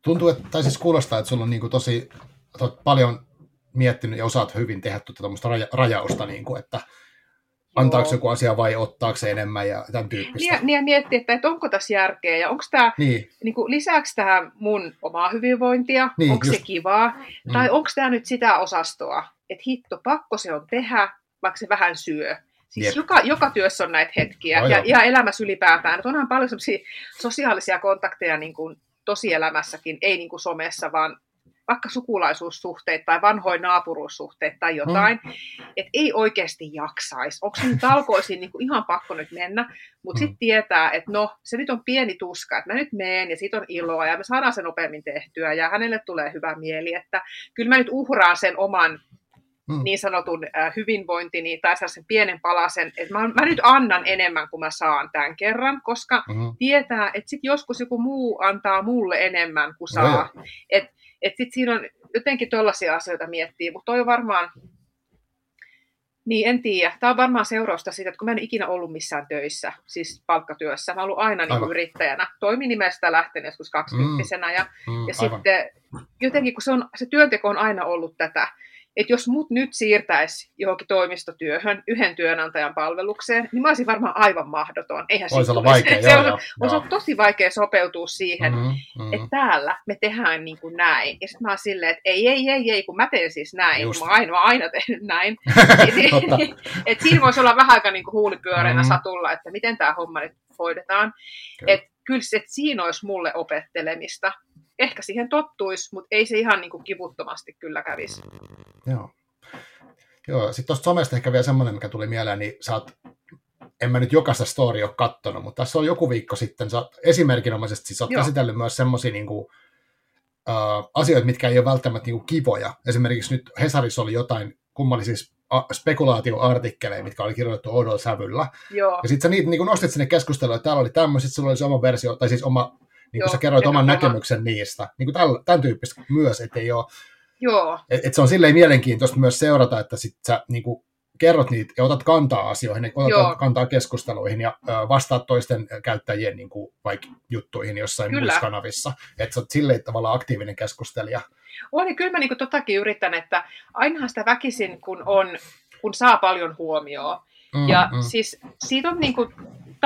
Tuntuu, että, tai siis kuulostaa, että sulla on niin kuin tosi, olet paljon miettinyt ja osaat hyvin tehdä tuommoista raja, rajausta, niin kuin, että antaako Joo. joku asia vai ottaako se enemmän ja tämän Niin, tyyppistä. niin ja miettiä, että, että onko tässä järkeä ja onko tämä Niin, niin kuin, lisääkö tähän mun omaa hyvinvointia, Niin, onko se just. kivaa, Mm. tai onko tämä nyt sitä osastoa, että hitto, pakko se on tehdä, vaikka se vähän syö. Siis Jep. joka, joka työssä on näitä hetkiä, Joo, ja, joo. ja elämässä ylipäätään. Että onhan paljon sosiaalisia kontakteja niin kuin tosielämässäkin, ei niin kuin somessa, vaan vaikka sukulaisuussuhteet tai vanhoin naapuruussuhteet tai jotain, mm. että ei oikeasti jaksaisi. Onko se nyt talkoisiin niin kuin ihan pakko nyt mennä, mutta Mm. sitten tietää, että no, se nyt on pieni tuska, että mä nyt meen ja siitä on iloa ja me saadaan sen nopeammin tehtyä ja hänelle tulee hyvä mieli, että kyllä mä nyt uhraan sen oman Mm. niin sanotun äh, hyvinvointini tai sen pienen palasen, että mä, mä nyt annan enemmän kuin mä saan tämän kerran, koska mm-hmm. tietää, että sit joskus joku muu antaa mulle enemmän kuin saa. Että et sit siinä on jotenkin tällaisia asioita miettiä, mutta toi on varmaan, niin en tiedä, tämä on varmaan seurausta siitä, että kun mä en ikinä ollut missään töissä, siis palkkatyössä, mä oon ollut aina niin yrittäjänä, toimin nimestä lähtien joskus kaksikymppisenä ja mm, ja aivan. sitten jotenkin, kun se, on, se työnteko on aina ollut tätä, että jos mut nyt siirtäisi johonkin toimistotyöhön yhden työnantajan palvelukseen, niin mä olisin varmaan aivan mahdoton. Eihän Voisi olla tulisi- vaikea, se joo, on, joo, olisi joo. ollut tosi vaikea sopeutua siihen, Mm, mm, että täällä me tehdään niin kuin näin. Ja sitten mä oon silleen, että ei, ei, ei, ei, kun mä teen siis näin. Just. Mä oon aina, aina tehnyt näin. Et siinä voisi olla vähän aika niin kuin huulipyöreänä Mm. satulla, että miten tämä homma nyt hoidetaan. Kyllä. Et kyllä se, että siinä olisi mulle opettelemista. Ehkä siihen tottuisi, mutta ei se ihan niin kuin kivuttomasti kyllä kävisi. Joo. Joo, sitten tuosta somesta ehkä vielä semmoinen, mikä tuli mieleen, niin sä oot, en mä nyt jokaista story ole kattonut, mutta tässä on joku viikko sitten, sä oot esimerkinomaisesti, siis sä oot Joo. käsitellyt myös semmoisia niin kuin, uh, asioita, mitkä ei ole välttämättä niin kuin kivoja. Esimerkiksi nyt Hesarissa oli jotain kummallisia spekulaatioartikkeleja, mitkä oli kirjoitettu oudolla sävyllä. Joo, Ja sitten sä niitä niin nostit sinne keskusteluun, että täällä oli tämmöiset, sulla oli se oma versio, tai siis oma, niin kuin Joo, sä kerroit oman oma- näkemyksen niistä. Niin kuin tällä, tämän tyyppistä myös, että ei ole joo, et, et se on silleen mielenkiintoista myös seurata, että sit sä niinku, kerrot niitä ja otat kantaa asioihin, otat Joo. kantaa keskusteluihin ja ö, vastaat toisten käyttäjien niinku, vaikka juttuihin jossain Kyllä. muissa kanavissa. Että sä oot silleen tavallaan aktiivinen keskustelija. on, niin kyllä mä niin totakin yritän, että ainahan sitä väkisin, kun, on, kun saa paljon huomioon. Mm, Ja mm. siis siitä on niin kuin,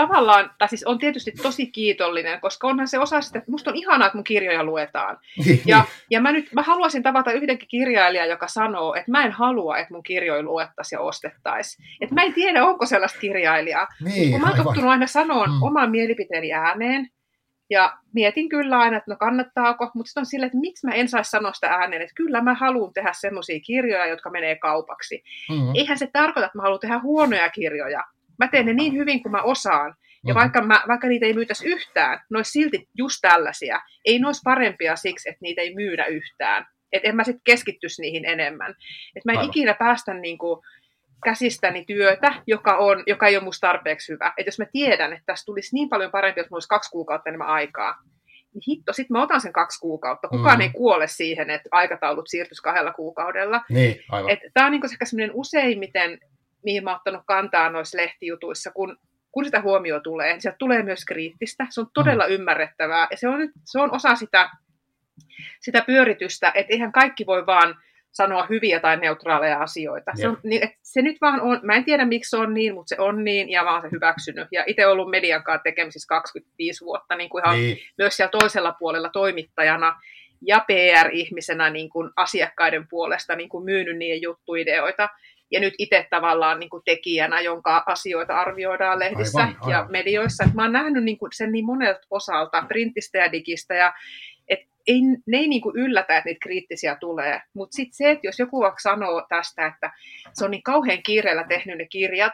tavallaan, tai siis on tietysti tosi kiitollinen, koska onhan se osa sitä, että musta on ihanaa, että mun kirjoja luetaan. Niin, Ja, ja mä nyt mä haluaisin tavata yhdenkin kirjailijan, joka sanoo, että mä en halua, että mun kirjoja luettaisiin ja ostettaisiin. Että mä en tiedä, onko sellaista kirjailijaa. niin, Kun mä oon tottunut aina sanoa Mm. oman mielipiteeni ääneen, ja mietin kyllä aina, että no kannattaako, mutta sitten on silleen, että miksi mä en saisi sanoa sitä ääneen, että kyllä mä haluan tehdä semmoisia kirjoja, jotka menee kaupaksi. Mm, Eihän se tarkoita, että mä haluan tehdä huonoja kirjoja. Mä teen ne niin hyvin kuin mä osaan. Ja mhm. vaikka, mä, vaikka niitä ei myytäisi yhtään, ne olisi silti just tällaisia. Ei ne olisi parempia siksi, että niitä ei myydä yhtään. Että en mä sitten keskittyisi niihin enemmän. Että mä en Aivan. ikinä päästä niinku käsistäni työtä, joka, on, joka ei ole musta tarpeeksi hyvä. Että jos mä tiedän, että tässä tulisi niin paljon parempi, jos mulla olisi kaksi kuukautta enemmän aikaa, niin hitto, sitten mä otan sen kaksi kuukautta. Kukaan Mhm. ei kuole siihen, että aikataulut siirtyisi kahdella kuukaudella. Niin, aivan. Tämä on niinku ehkä semmoinen useimmiten, mihin mä oon ottanut kantaa noissa lehtijutuissa, kun, kun sitä huomio tulee, niin sieltä tulee myös kriittistä. Se on todella mm. ymmärrettävää ja se on, se on osa sitä, sitä pyöritystä, että eihän kaikki voi vaan sanoa hyviä tai neutraaleja asioita. Se, on, niin, se nyt vaan on, mä en tiedä miksi se on niin, mutta se on niin ja mä oon se hyväksynyt. Ja itse ollut median kanssa tekemisissä 25 vuotta niin kuin ihan niin. myös siellä toisella puolella toimittajana ja PR-ihmisenä niin kuin asiakkaiden puolesta niin kuin myynyt niiden juttuideoita. Ja nyt itse tavallaan niin kuin tekijänä, jonka asioita arvioidaan lehdissä aivan, aivan. ja medioissa. Et mä oon nähnyt niin kuin sen niin monelta osalta, printistä ja digistä, ja et ei, ne ei niin kuin yllätä, että niitä kriittisiä tulee. Mutta sitten se, että jos joku vaikka sanoo tästä, että se on niin kauhean kiireellä tehnyt ne kirjat,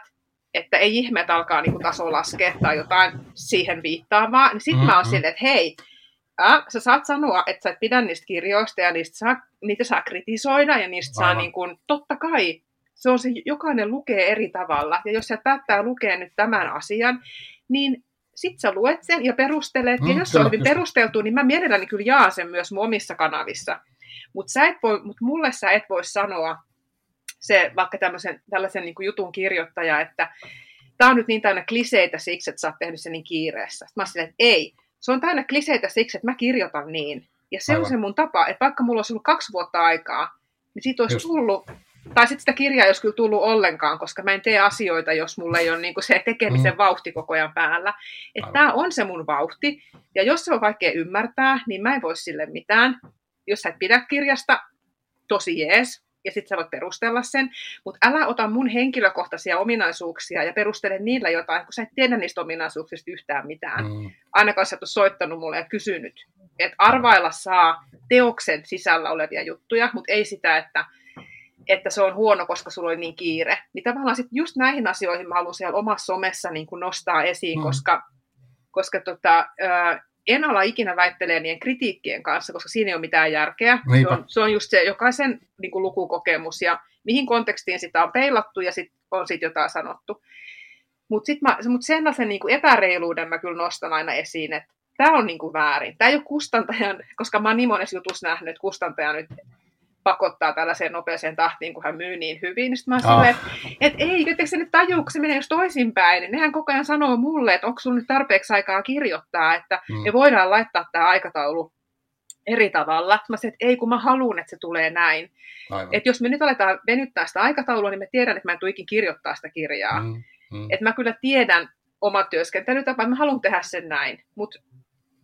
että ei ihme, että alkaa niin kuin taso laskea tai jotain siihen viittaavaa, niin sitten mm-hmm. mä oon silleen, että hei, äh, sä saat sanoa, että sä et pidä niistä kirjoista ja niistä saa, niitä saa kritisoida ja niistä Aivan. saa niin kuin, totta kai, se on se, jokainen lukee eri tavalla. Ja jos sä päättää lukea nyt tämän asian, niin sit sä luet sen ja perustelet, mm, ja jos se on hyvin perusteltu, niin mä mielelläni kyllä jaan sen myös mun omissa kanavissa. Mutta mut mulle sä et voi sanoa, se vaikka tämmöisen, tällaisen niin jutun kirjoittaja, että tämä on nyt niin täynnä kliseitä siksi, että sä oot tehnyt sen niin kiireessä. Sitten mä silleen, että ei, se on täynnä kliseitä siksi, että mä kirjoitan niin. Ja se Aivan. on se mun tapa, että vaikka mulla olisi ollut kaksi vuotta aikaa, niin siitä olisi Just. tullut, tai sitten sitä kirjaa ei olisi kyllä tullut ollenkaan, koska mä en tee asioita, jos mulla ei ole niin kuin se tekemisen mm. vauhti koko ajan päällä. Että tämä on se mun vauhti, ja jos se on vaikea ymmärtää, niin mä en voi sille mitään. Jos sä et pidä kirjasta, tosi jees, ja sitten sä voit perustella sen, mutta älä ota mun henkilökohtaisia ominaisuuksia ja perustele niillä jotain, kun sä et tiedä niistä ominaisuuksista yhtään mitään. Mm. Ainakaan sä et ole soittanut mulle ja kysynyt. Että arvailla saa teoksen sisällä olevia juttuja, mutta ei sitä, että, että se on huono, koska sulla oli niin kiire. Niin tavallaan sit just näihin asioihin mä haluan siellä omassa somessa niin nostaa esiin, mm. koska, koska tota, en ala ikinä väittelee niiden kritiikkien kanssa, koska siinä ei ole mitään järkeä. Se on, se on just se jokaisen niin kuin, lukukokemus ja mihin kontekstiin sitä on peilattu ja sitten on sitten jotain sanottu. Mutta mut sellaisen niin kuin epäreiluuden mä kyllä nostan aina esiin, että tämä on niin kuin väärin. Tämä ei ole kustantajan, koska mä oon niin monessa jutussa nähnyt, että kustantaja nyt pakottaa tällaiseen nopeaseen tahtiin, kun hän myy niin hyvin. Niin sitten mä oon oh. silleen, että et, ei, etteikö se nyt tajuu, kun se menee just toisinpäin. Niin nehän koko ajan sanoo mulle, että onko sulla nyt tarpeeksi aikaa kirjoittaa, että mm. me voidaan laittaa tämä aikataulu eri tavalla. Mä sanoin, että ei, kun mä haluan, että se tulee näin. Että jos me nyt aletaan venyttää sitä aikataulua, niin me tiedän, että mä en tule ikin kirjoittaa sitä kirjaa. Mm. Mm. Että mä kyllä tiedän oma työskentelytapa, mä haluan tehdä sen näin. Mutta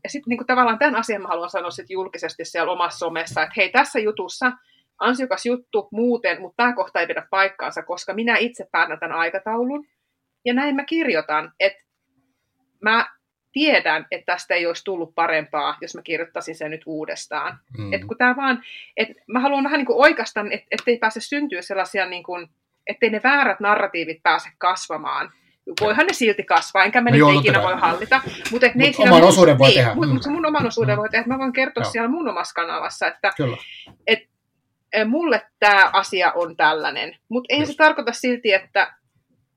ja sitten niin tavallaan tämän asian mä haluan sanoa sit julkisesti siellä omassa somessa, että hei, tässä jutussa ansiokas juttu muuten, mutta tämä kohta ei pidä paikkaansa, koska minä itse päätän tämän aikataulun. Ja näin mä kirjoitan, että mä tiedän, että tästä ei olisi tullut parempaa, jos mä kirjoittaisin sen nyt uudestaan. Mm. Et kun tää vaan, et mä haluan vähän niin kuin oikasta, et, ettei pääse syntyä sellaisia, niin kuin, ettei ne väärät narratiivit pääse kasvamaan voihan ne silti kasvaa, enkä mä no niitä ikinä voi hallita. Mutta et mut oman osuuden voi niin, tehdä. Mutta mut se mun oman osuuden mm. voi tehdä. Mä voin kertoa Joo. siellä mun omassa kanavassa, että et, et, mulle tämä asia on tällainen. Mutta ei se tarkoita silti, että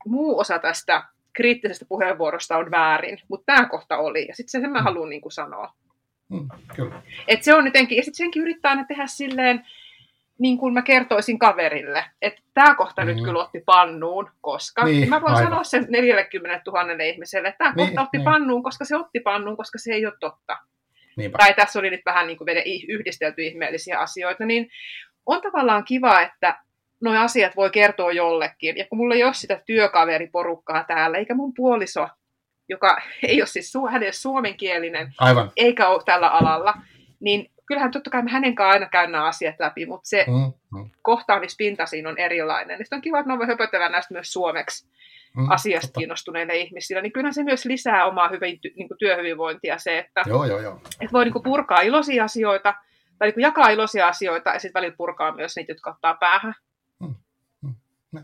muu osa tästä kriittisestä puheenvuorosta on väärin, mutta tämä kohta oli. Ja sitten se sen mä mm. haluan niin sanoa. Mm, kyllä. Et se on jotenkin, ja sitten senkin yrittää aina tehdä silleen, niin kuin mä kertoisin kaverille, että tämä kohta mm. nyt kyllä otti pannuun, koska niin, mä voin aivan. sanoa sen 40 000 ihmiselle, että tämä niin, kohta otti niin. pannuun, koska se otti pannuun, koska se ei ole totta. Niinpä. Tai tässä oli nyt vähän niin kuin yhdistelty ihmeellisiä asioita, niin on tavallaan kiva, että nuo asiat voi kertoa jollekin. Ja kun mulla ei ole sitä työkaveriporukkaa täällä, eikä mun puoliso, joka ei ole siis su- suomenkielinen, Aivan. eikä ole tällä alalla, niin kyllähän totta kai hänen kanssaan aina käyn nämä asiat läpi, mutta se mm, mm. kohtaamispinta siinä on erilainen. Ja on kiva, että mä voin höpötellä näistä myös suomeksi mm, asiasta totta. kiinnostuneille ihmisille, niin kyllähän se myös lisää omaa hyvin, niin kuin työhyvinvointia se, että, joo, joo, joo. että voi niin kuin purkaa iloisia asioita, tai niin kuin jakaa iloisia asioita ja sitten välillä purkaa myös niitä, jotka ottaa päähän. Mm, mm, no.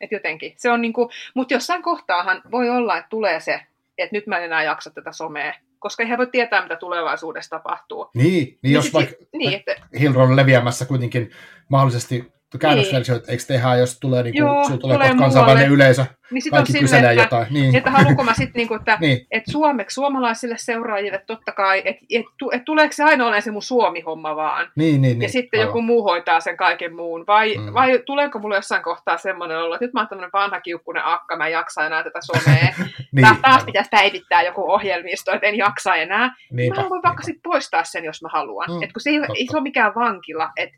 Et jotenkin. Se on niin kuin, mutta jossain kohtaahan voi olla, että tulee se, että nyt mä en enää jaksa tätä somea, koska eihän voi tietää, mitä tulevaisuudessa tapahtuu. Niin, niin, niin jos vaikka niin, että... Hilro on leviämässä kuitenkin mahdollisesti käännösversioita, niin. eikö tehdä, jos tulee, niin kuin, Joo, tulee, tulee kansainvälinen yleisö? Niin sit on silleen, että, jotain. Niin. että haluanko mä sitten, niinku, että niin. et suomeksi suomalaisille seuraajille totta kai, että et, et tuleeko se aina olemaan se mun Suomi-homma vaan. Niin, niin, Ja niin. sitten aivan. joku muu hoitaa sen kaiken muun. Vai, Mm. vai tuleeko mulle jossain kohtaa semmoinen olo, että nyt mä oon tämmöinen vanha kiukkunen akka, mä en jaksa enää tätä somea. niin, Taas, taas pitäisi päivittää joku ohjelmisto, että en jaksa enää. Niinpä, mä voin vaikka niinpä. sit poistaa sen, jos mä haluan. Mm, Mm, Et kun se ei, ei se ole mikään vankila, että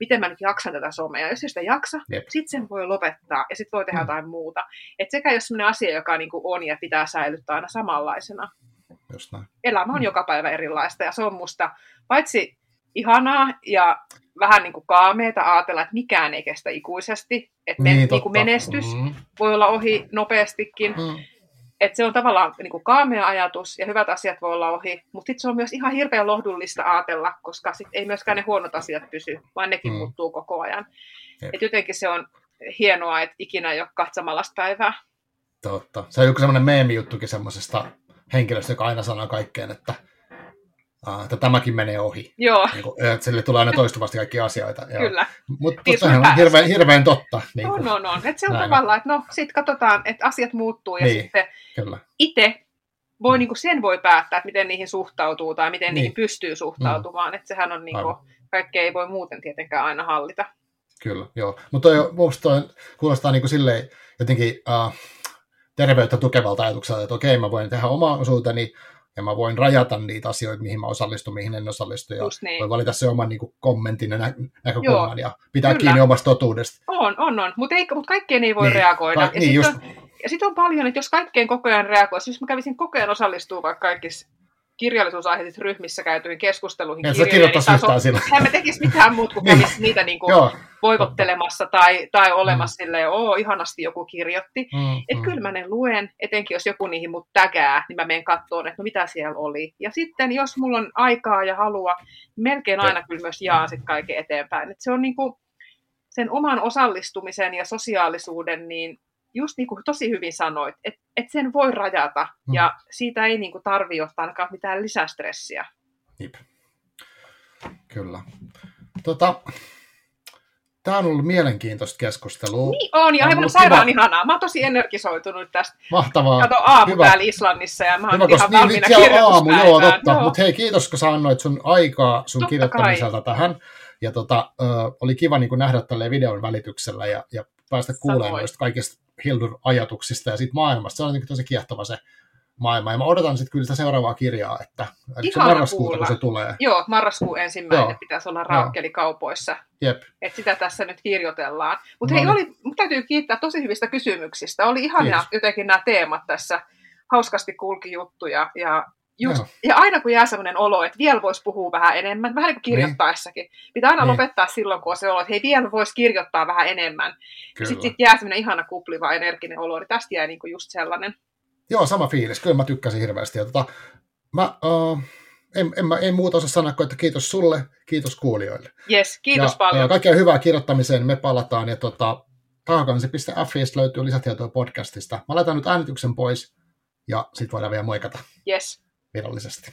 miten mä nyt jaksan tätä somea. Jos ei sitä jaksa, sitten sen voi lopettaa ja sitten voi tehdä mm. jotain muuta. Et sekä jos sellainen asia, joka niinku on ja pitää säilyttää aina samanlaisena. Just näin. Elämä on Mm. joka päivä erilaista ja se on musta paitsi ihanaa ja vähän niin kuin kaameeta ajatella, että mikään ei kestä ikuisesti, että niin, niin totta. menestys Mm, voi olla ohi nopeastikin, mm. että se on tavallaan niin kuin kaamea ajatus ja hyvät asiat voi olla ohi, mutta sitten se on myös ihan hirveän lohdullista ajatella, koska sit ei myöskään ne huonot asiat pysy, vaan nekin Mm. muuttuu koko ajan. Jep. Et jotenkin se on hienoa, että ikinä ei ole katsamallasta päivää. Totta. Se on joku semmoinen meemi-juttukin semmoisesta henkilöstä, joka aina sanoo kaikkeen, että, uh, että tämäkin menee ohi. Joo, Niin kuin, että sille tulee aina toistuvasti kaikki asioita. kyllä. Mutta sehän on hirveän, hirveän totta. Niin kuin, on, on, on. Et se on Näin tavallaan, että no sit katsotaan, että asiat muuttuu ja Niin. sitten Kyllä. itse voi, Mm. niin kuin sen voi päättää, että miten niihin suhtautuu tai miten Niin. niihin pystyy suhtautumaan. Että sehän on niin kuin, kaikkea ei voi muuten tietenkään aina hallita. Kyllä, joo. Mutta toi, toi kuulostaa niin kuin silleen jotenkin uh, terveyttä tukevalta ajatukselta, että okei, mä voin tehdä oma osuuteni ja mä voin rajata niitä asioita, mihin mä osallistun, mihin en osallistu. Ja Just niin. voi valita se oman niin kuin, kommentin ja nä- näkökulman ja pitää Kyllä. kiinni omasta totuudesta. On, on, on. Mutta mut kaikkeen ei voi Niin. reagoida. Ka- ja niin, sitten on, sit on paljon, että jos kaikkeen koko ajan reagoisi, jos mä kävisin koko ajan osallistua vaikka kaikissa kirjallisuusaiheisissa ryhmissä käytyihin keskusteluihin Ja sä kirjoihin, kirjoittaisi niin yhtään silloin. Hän me tekisi mitään muuta kuin Niin. kävisi niitä niin kuin Joo. voivottelemassa tai, tai olemassa mm. silleen, oo, ihanasti joku kirjoitti. Mm, Että kyllä mä ne luen, etenkin jos joku niihin mut tägää, niin mä menen kattoon, että no mitä siellä oli. Ja sitten jos mulla on aikaa ja halua, niin melkein aina kyllä myös jaan sit kaiken eteenpäin. Et se on niinku sen oman osallistumisen ja sosiaalisuuden, niin just niin kuin tosi hyvin sanoit, että et sen voi rajata Mm. ja siitä ei niinku tarvi ottaa ainakaan mitään lisästressiä. Jep. Kyllä. Tota, Tämä on ollut mielenkiintoista keskustelua. Niin on, ja aivan sairaan kiva. ihanaa. Mä oon tosi energisoitunut tästä. Mahtavaa. Kato aamu Hyvä. täällä Islannissa ja mä oon Hyvä, ihan niin, valmiina nyt siellä on aamu, joo, totta. Mutta hei, kiitos, kun sä annoit sun aikaa sun Totta kirjoittamiselta tähän. Ja tota, ö, oli kiva niin nähdä tälle videon välityksellä ja, ja päästä kuulemaan noista kaikista Hildur-ajatuksista ja siitä maailmasta. Se on jotenkin tosi kiehtova se maailma. Ja mä odotan sitten kyllä sitä seuraavaa kirjaa, että se marraskuuta, kun se tulee. Joo, marraskuun ensimmäinen Joo. pitäisi olla raakkeli kaupoissa. Jep, että sitä tässä nyt kirjoitellaan. Mutta No hei, niin. oli, mun täytyy kiittää tosi hyvistä kysymyksistä. Oli ihania Kiitos. jotenkin nämä teemat tässä. Hauskasti kulki juttuja. Ja, just, Joo. ja aina kun jää sellainen olo, että vielä voisi puhua vähän enemmän, vähän niin kuin kirjoittaessakin. Pitää aina Niin. lopettaa silloin, kun on se olo, että hei, vielä voisi kirjoittaa vähän enemmän. kyllä. Sitten sit jää sellainen ihana kupliva energinen olo, niin tästä jäi niinku just sellainen. Joo, sama fiilis. Kyllä mä tykkäsin hirveästi. Ja tota, mä, uh, en, en, mä, en muuta osaa sanoa kuin, että kiitos sulle, kiitos kuulijoille. Yes, kiitos ja, paljon. Ja kaikkea hyvää kirjoittamiseen me palataan. Ja tota, takakansi.fi löytyy lisätietoa podcastista. Mä laitan nyt äänityksen pois ja sitten voidaan vielä moikata Yes. Virallisesti.